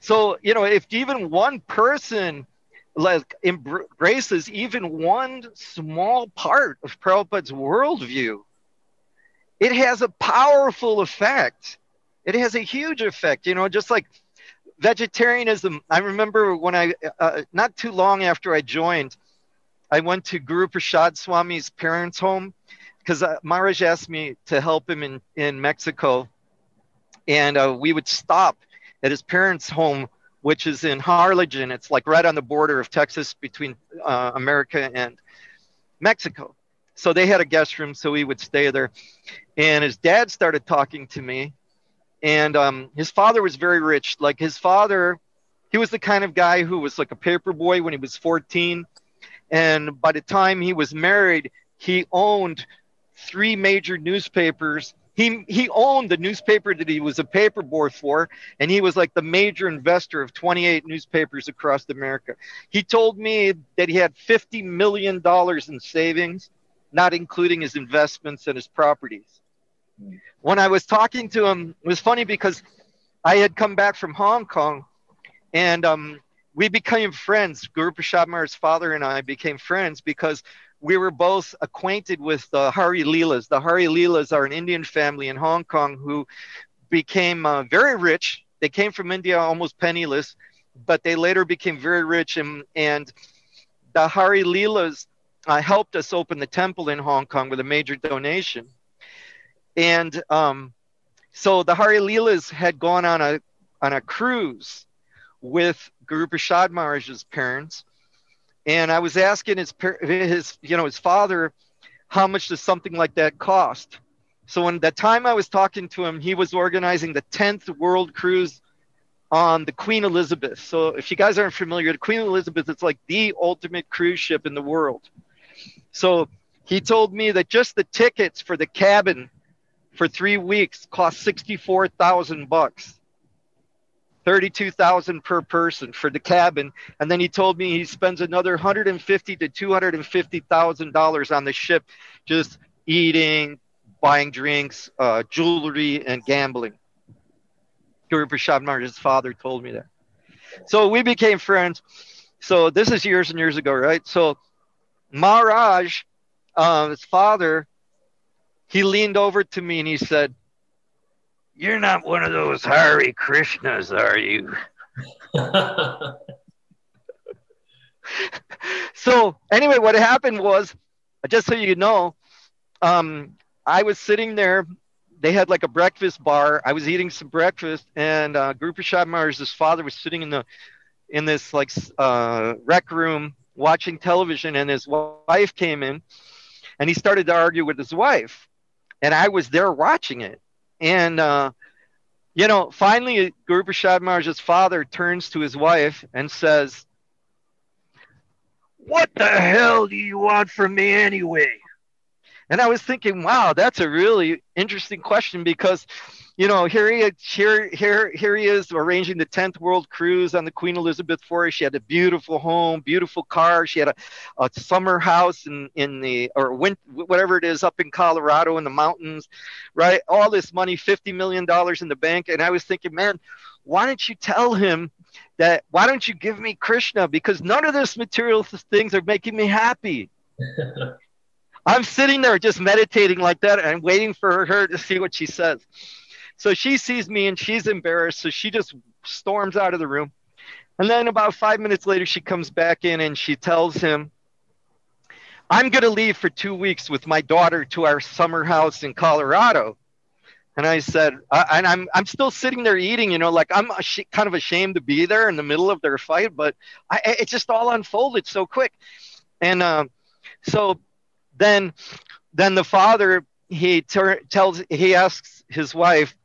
So, you know, if even one person like embraces even one small part of Prabhupada's worldview, it has a powerful effect. It has a huge effect, you know, just like vegetarianism. I remember when I, uh, not too long after I joined, I went to Guru Prasad Swami's parents' home because uh, Maharaj asked me to help him in, in Mexico. And uh, we would stop at his parents' home, which is in Harlingen. It's like right on the border of Texas between uh, America and Mexico. So they had a guest room, so we would stay there. And his dad started talking to me and um, his father was very rich. Like his father, he was the kind of guy who was like a paper boy when he was 14. And by the time he was married, he owned three major newspapers. He, he owned the newspaper that he was a paper boy for, and he was like the major investor of 28 newspapers across America. He told me that he had $50 million in savings not including his investments and his properties. When I was talking to him, it was funny because I had come back from Hong Kong and um, we became friends. Guru Prasad Maharaj's father and I became friends because we were both acquainted with the Harilelas. The Harilelas are an Indian family in Hong Kong who became uh, very rich. They came from India almost penniless, but they later became very rich. And, and the Harilelas uh, helped us open the temple in Hong Kong with a major donation. And um, so the Harilelas had gone on a, on a cruise with Guru Prasad Maharaj's parents and I was asking his his you know his father, how much does something like that cost? So when the time I was talking to him, he was organizing the 10th world cruise on the Queen Elizabeth. So if you guys aren't familiar, the Queen Elizabeth it's like the ultimate cruise ship in the world. So he told me that just the tickets for the cabin for three weeks cost 64,000 bucks. 32,000 per person for the cabin. And then he told me he spends another 150 to 250,000 dollars on the ship, just eating, buying drinks, uh, jewelry, and gambling. Guru Prasad Maharaj's father told me that. So we became friends. So this is years and years ago, right? So Maharaj, uh, his father, he leaned over to me and he said, you're not one of those Hare Krishnas, are you? so anyway, what happened was, just so you know, um, I was sitting there. They had like a breakfast bar. I was eating some breakfast, and uh, Guru Prasad Maharaj's father was sitting in the in this like uh, rec room watching television, and his wife came in, and he started to argue with his wife, and I was there watching it and, uh, you know, finally, Prasad Maharaj's father turns to his wife and says, What the hell do you want from me anyway? And I was thinking, wow, that's a really interesting question because you know, here he here here here he is arranging the 10th world cruise on the Queen Elizabeth IV. She had a beautiful home, beautiful car. She had a, a summer house in in the or went whatever it is up in Colorado in the mountains, right? All this money, 50 million dollars in the bank. And I was thinking, man, why don't you tell him that why don't you give me Krishna? Because none of this material things are making me happy. I'm sitting there just meditating like that and waiting for her to see what she says. So she sees me and she's embarrassed. So she just storms out of the room. And then about five minutes later, she comes back in and she tells him, I'm going to leave for two weeks with my daughter to our summer house in Colorado. And I said, uh, and I'm, I'm still sitting there eating, you know, like I'm kind of ashamed to be there in the middle of their fight, but I, it just all unfolded so quick. And uh, so then, then the father, he ter- tells, he asks his wife,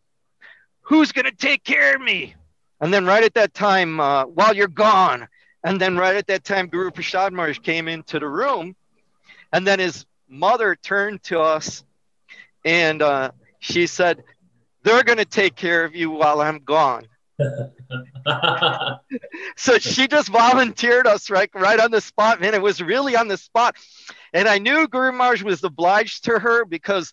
who's going to take care of me? And then right at that time, uh, while you're gone, and then right at that time, Guru Prasad Maharaj came into the room, and then his mother turned to us, and uh, she said, "They're going to take care of you while I'm gone." so she just volunteered us right right on the spot man it was really on the spot and i knew guru maharaj was obliged to her because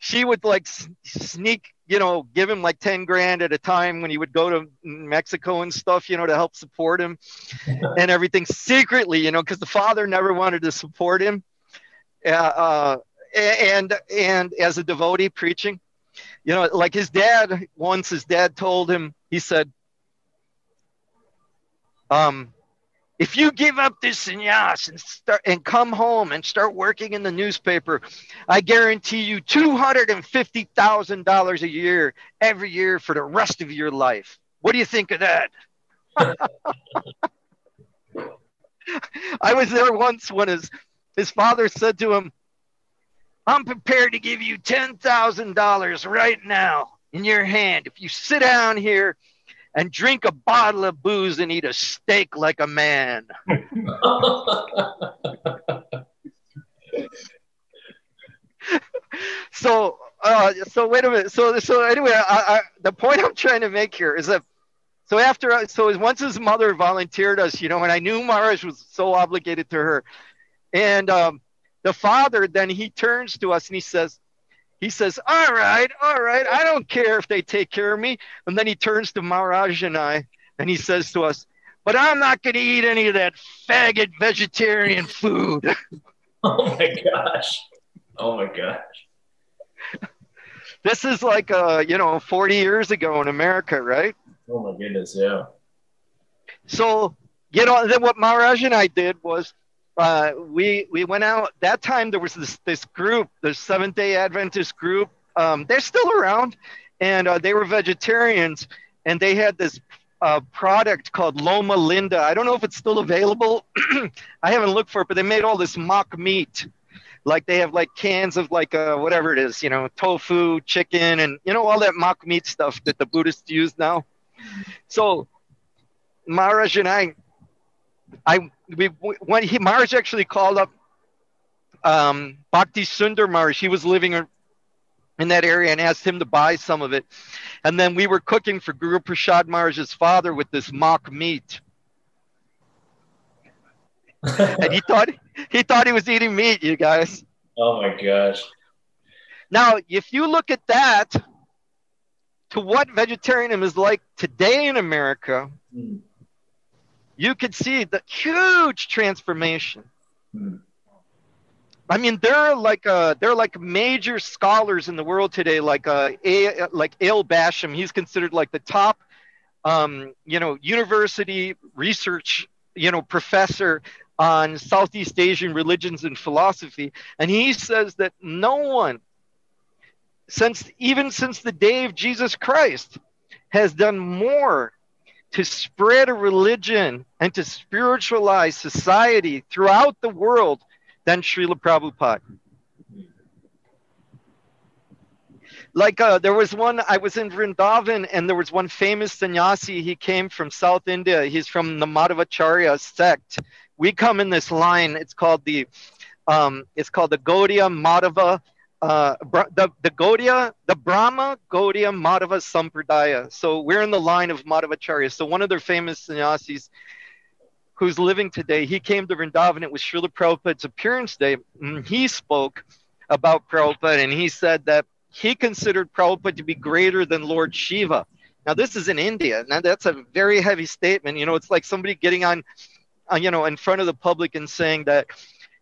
she would like sneak you know, give him like 10 grand at a time when he would go to Mexico and stuff, you know, to help support him and everything secretly, you know, because the father never wanted to support him. Uh, uh, and, and as a devotee preaching, you know, like his dad, once his dad told him, he said, um, if you give up this sannyas and start and come home and start working in the newspaper, I guarantee you two hundred and fifty thousand dollars a year every year for the rest of your life. What do you think of that? I was there once when his his father said to him, "I'm prepared to give you ten thousand dollars right now in your hand if you sit down here." And drink a bottle of booze and eat a steak like a man. so, uh, so wait a minute. So, so anyway, I, I, the point I'm trying to make here is that so after so once his mother volunteered us, you know, and I knew Maharaj was so obligated to her, and um, the father, then he turns to us and he says, he says, All right, all right, I don't care if they take care of me. And then he turns to Maharaj and I and he says to us, But I'm not going to eat any of that faggot vegetarian food. Oh my gosh. Oh my gosh. This is like, uh, you know, 40 years ago in America, right? Oh my goodness. Yeah. So, you know, then what Maharaj and I did was uh, we we went out. That time there was this this group the seventh day adventist group. Um, they're still around and uh, they were vegetarians and they had this uh, product called loma linda. I don't know if it's still available. I haven't looked for it but they made all this mock meat. Like they have like cans of like uh, whatever it is you know tofu chicken and you know all that mock meat stuff that the buddhists use now. So maharaj and i I we when he Maharaj actually called up um, Bhakti Sundar Maharaj. He was living in that area and asked him to buy some of it. And then we were cooking for Guru Prasad Maharaj's father with this mock meat. and he thought he thought he was eating meat, you guys. Oh my gosh. Now, if you look at that to what vegetarianism is like today in America, mm you could see the huge transformation. Hmm. I mean, they're like uh, they're like major scholars in the world today, like uh, a, like A. L. Basham. He's considered like the top, um, you know, university research, you know, professor on Southeast Asian religions and philosophy, and he says that no one, since even since the day of Jesus Christ, has done more to spread a religion and to spiritualize society throughout the world than Srila Prabhupada. Like uh, there was one, I was in Vrindavan and there was one famous sannyasi. He came from South India. He's from the Madhvacharya sect. We come in this line. It's called the, um, it's called the Gaudiya Madhava uh, the, the Gaudiya, the Brahma Gaudiya Madhava Sampradaya. So we're in the line of Madhvacharya. So one of their famous sannyasis who's living today, he came to Vrindavan. It was Srila Prabhupada's appearance day. And he spoke about Prabhupada and he said that he considered Prabhupada to be greater than Lord Shiva. Now, this is in India. Now, that's a very heavy statement. You know, it's like somebody getting on, uh, you know, in front of the public and saying that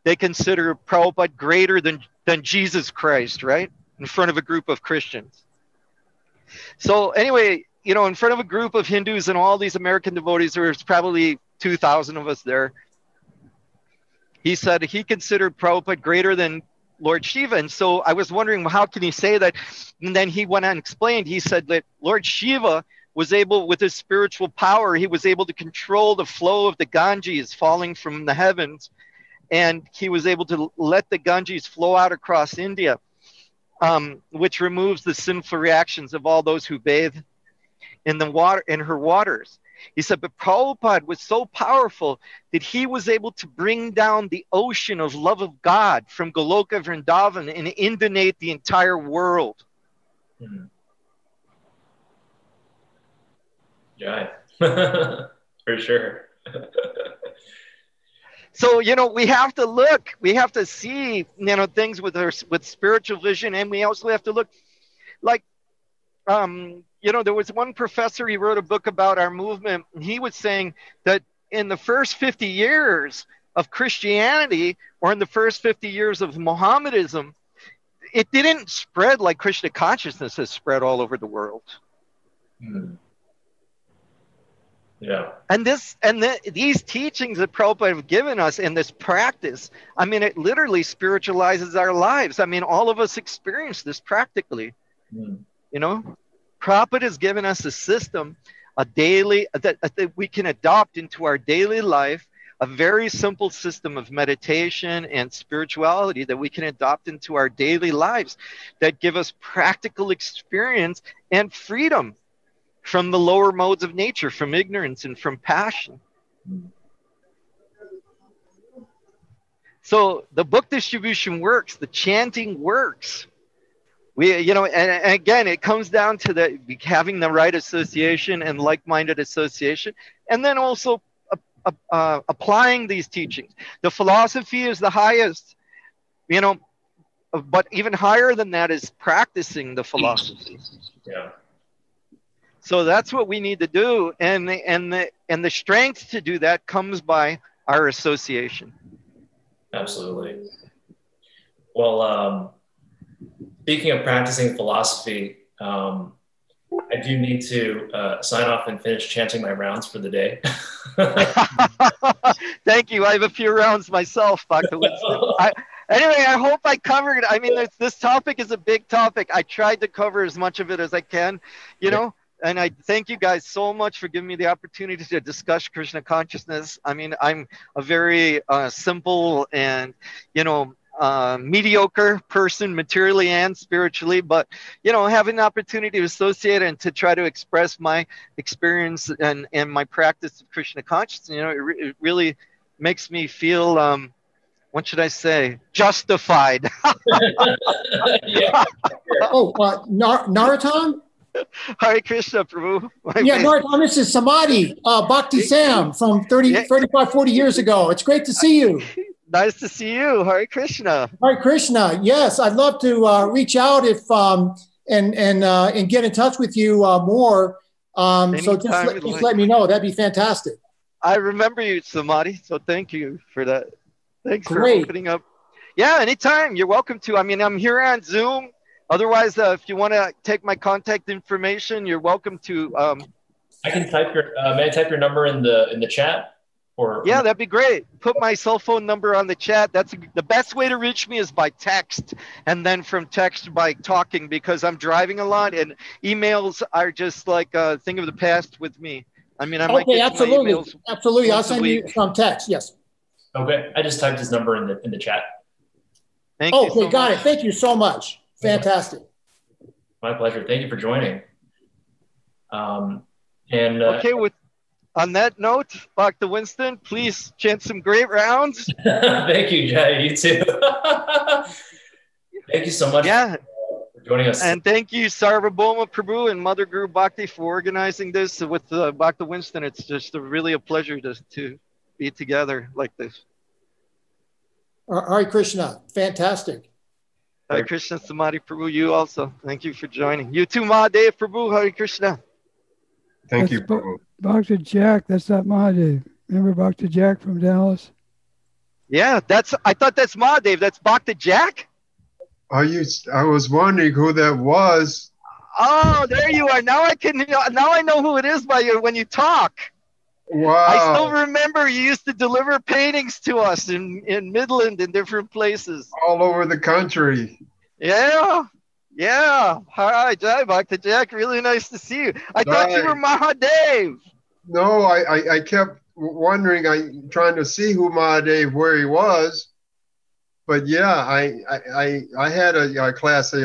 they consider Prabhupada greater than, than Jesus Christ, right? In front of a group of Christians. So, anyway, you know, in front of a group of Hindus and all these American devotees, there's probably 2,000 of us there. He said he considered Prabhupada greater than Lord Shiva. And so I was wondering, how can he say that? And then he went on and explained, he said that Lord Shiva was able, with his spiritual power, he was able to control the flow of the Ganges falling from the heavens and he was able to let the Ganges flow out across India, um, which removes the sinful reactions of all those who bathe in the water in her waters. He said, but Prabhupada was so powerful that he was able to bring down the ocean of love of God from Goloka Vrindavan and inundate the entire world. Mm-hmm. Yeah, for sure. so you know we have to look. We have to see you know things with our with spiritual vision and we also have to look like um you know there was one professor he wrote a book about our movement. And he was saying that in the first 50 years of christianity or in the first 50 years of mohammedanism it didn't spread like krishna consciousness has spread all over the world. Mm. Yeah. And this and the, these teachings that Prabhupada have given us in this practice, I mean, it literally spiritualizes our lives. I mean, all of us experience this practically. Mm. You know, Prabhupada has given us a system, a daily that, that we can adopt into our daily life, a very simple system of meditation and spirituality that we can adopt into our daily lives that give us practical experience and freedom from the lower modes of nature, from ignorance and from passion. So the book distribution works, the chanting works. We, you know, and, and again, it comes down to the having the right association and like-minded association, and then also uh, uh, applying these teachings. The philosophy is the highest you know, but even higher than that is practicing the philosophy. Yeah. So that's what we need to do, and the, and the and the strength to do that comes by our association. Absolutely. Well, um, speaking of practicing philosophy, um, I do need to uh, sign off and finish chanting my rounds for the day. Thank you. I have a few rounds myself, Dr. Winston. I, anyway, I hope I covered. I mean, this topic is a big topic. I tried to cover as much of it as I can, you know. And I thank you guys so much for giving me the opportunity to discuss Krishna consciousness. I mean, I'm a very uh, simple and, you know, uh, mediocre person materially and spiritually, but you know, having the opportunity to associate and to try to express my experience and, and my practice of Krishna consciousness, you know, it, re- it really makes me feel, um, what should I say, justified. yeah. oh, uh, Nar- Narottam? Hare Krishna, Prabhu. yeah, Narottam, this is Samadhi, uh, Bhakti Sam from 30, yeah. 35, 40 years ago. It's great to see you. Nice to see you. Hare Krishna. Hare Krishna. Yes, I'd love to uh, reach out if um, and and uh, and get in touch with you uh, more. Um, so just, let, just like. let me know. That'd be fantastic. I remember you, Samadhi. So thank you for that. Thanks Great. for opening up. Yeah, anytime. You're welcome to. I mean, I'm here on Zoom. Otherwise, uh, if you want to take my contact information, you're welcome to. Um, I can type your. Uh, may I type your number in the in the chat? Or yeah, that'd be great. Put my cell phone number on the chat. That's the best way to reach me is by text, and then from text by talking because I'm driving a lot, and emails are just like a thing of the past with me. I mean, I might okay, absolutely, absolutely. I'll send you some text. Yes. Okay, I just typed his number in the in the chat. Thank okay, you. Okay, so got much. it. Thank you so much. Fantastic. My pleasure. Thank you for joining. Um, and uh, okay, with on that note, Dr. Winston, please chant some great rounds. Thank you, Jay. You too. thank you so much yeah. for joining us. And thank you, Sarvabhauma Prabhu and Mother Guru Bhakti for organizing this with uh, Dr. Winston. It's just a, really a pleasure to, to be together like this. Hare Krishna. Fantastic. Hare Krishna Samadhi Prabhu, you also. Thank you for joining. You too, Mahadev Prabhu. Hare Krishna. Thank that's you, Prabhu. Dr. Jack, that's not Mahadev. Remember Dr. Jack from Dallas? Yeah, that's. I thought that's Mahadev. That's Dr. Jack. Are you? I was wondering who that was. Oh, there you are. Now I can. Now I know who it is by your when you talk. Wow. I still remember you used to deliver paintings to us in in Midland in different places. All over the country. Yeah. Yeah. Hi, Jai Bhakta Jack. Really nice to see you. I thought you were Mahadev. No, I, I, I kept wondering, I trying to see who Mahadev, where he was. But yeah, I I, I, I had a, a class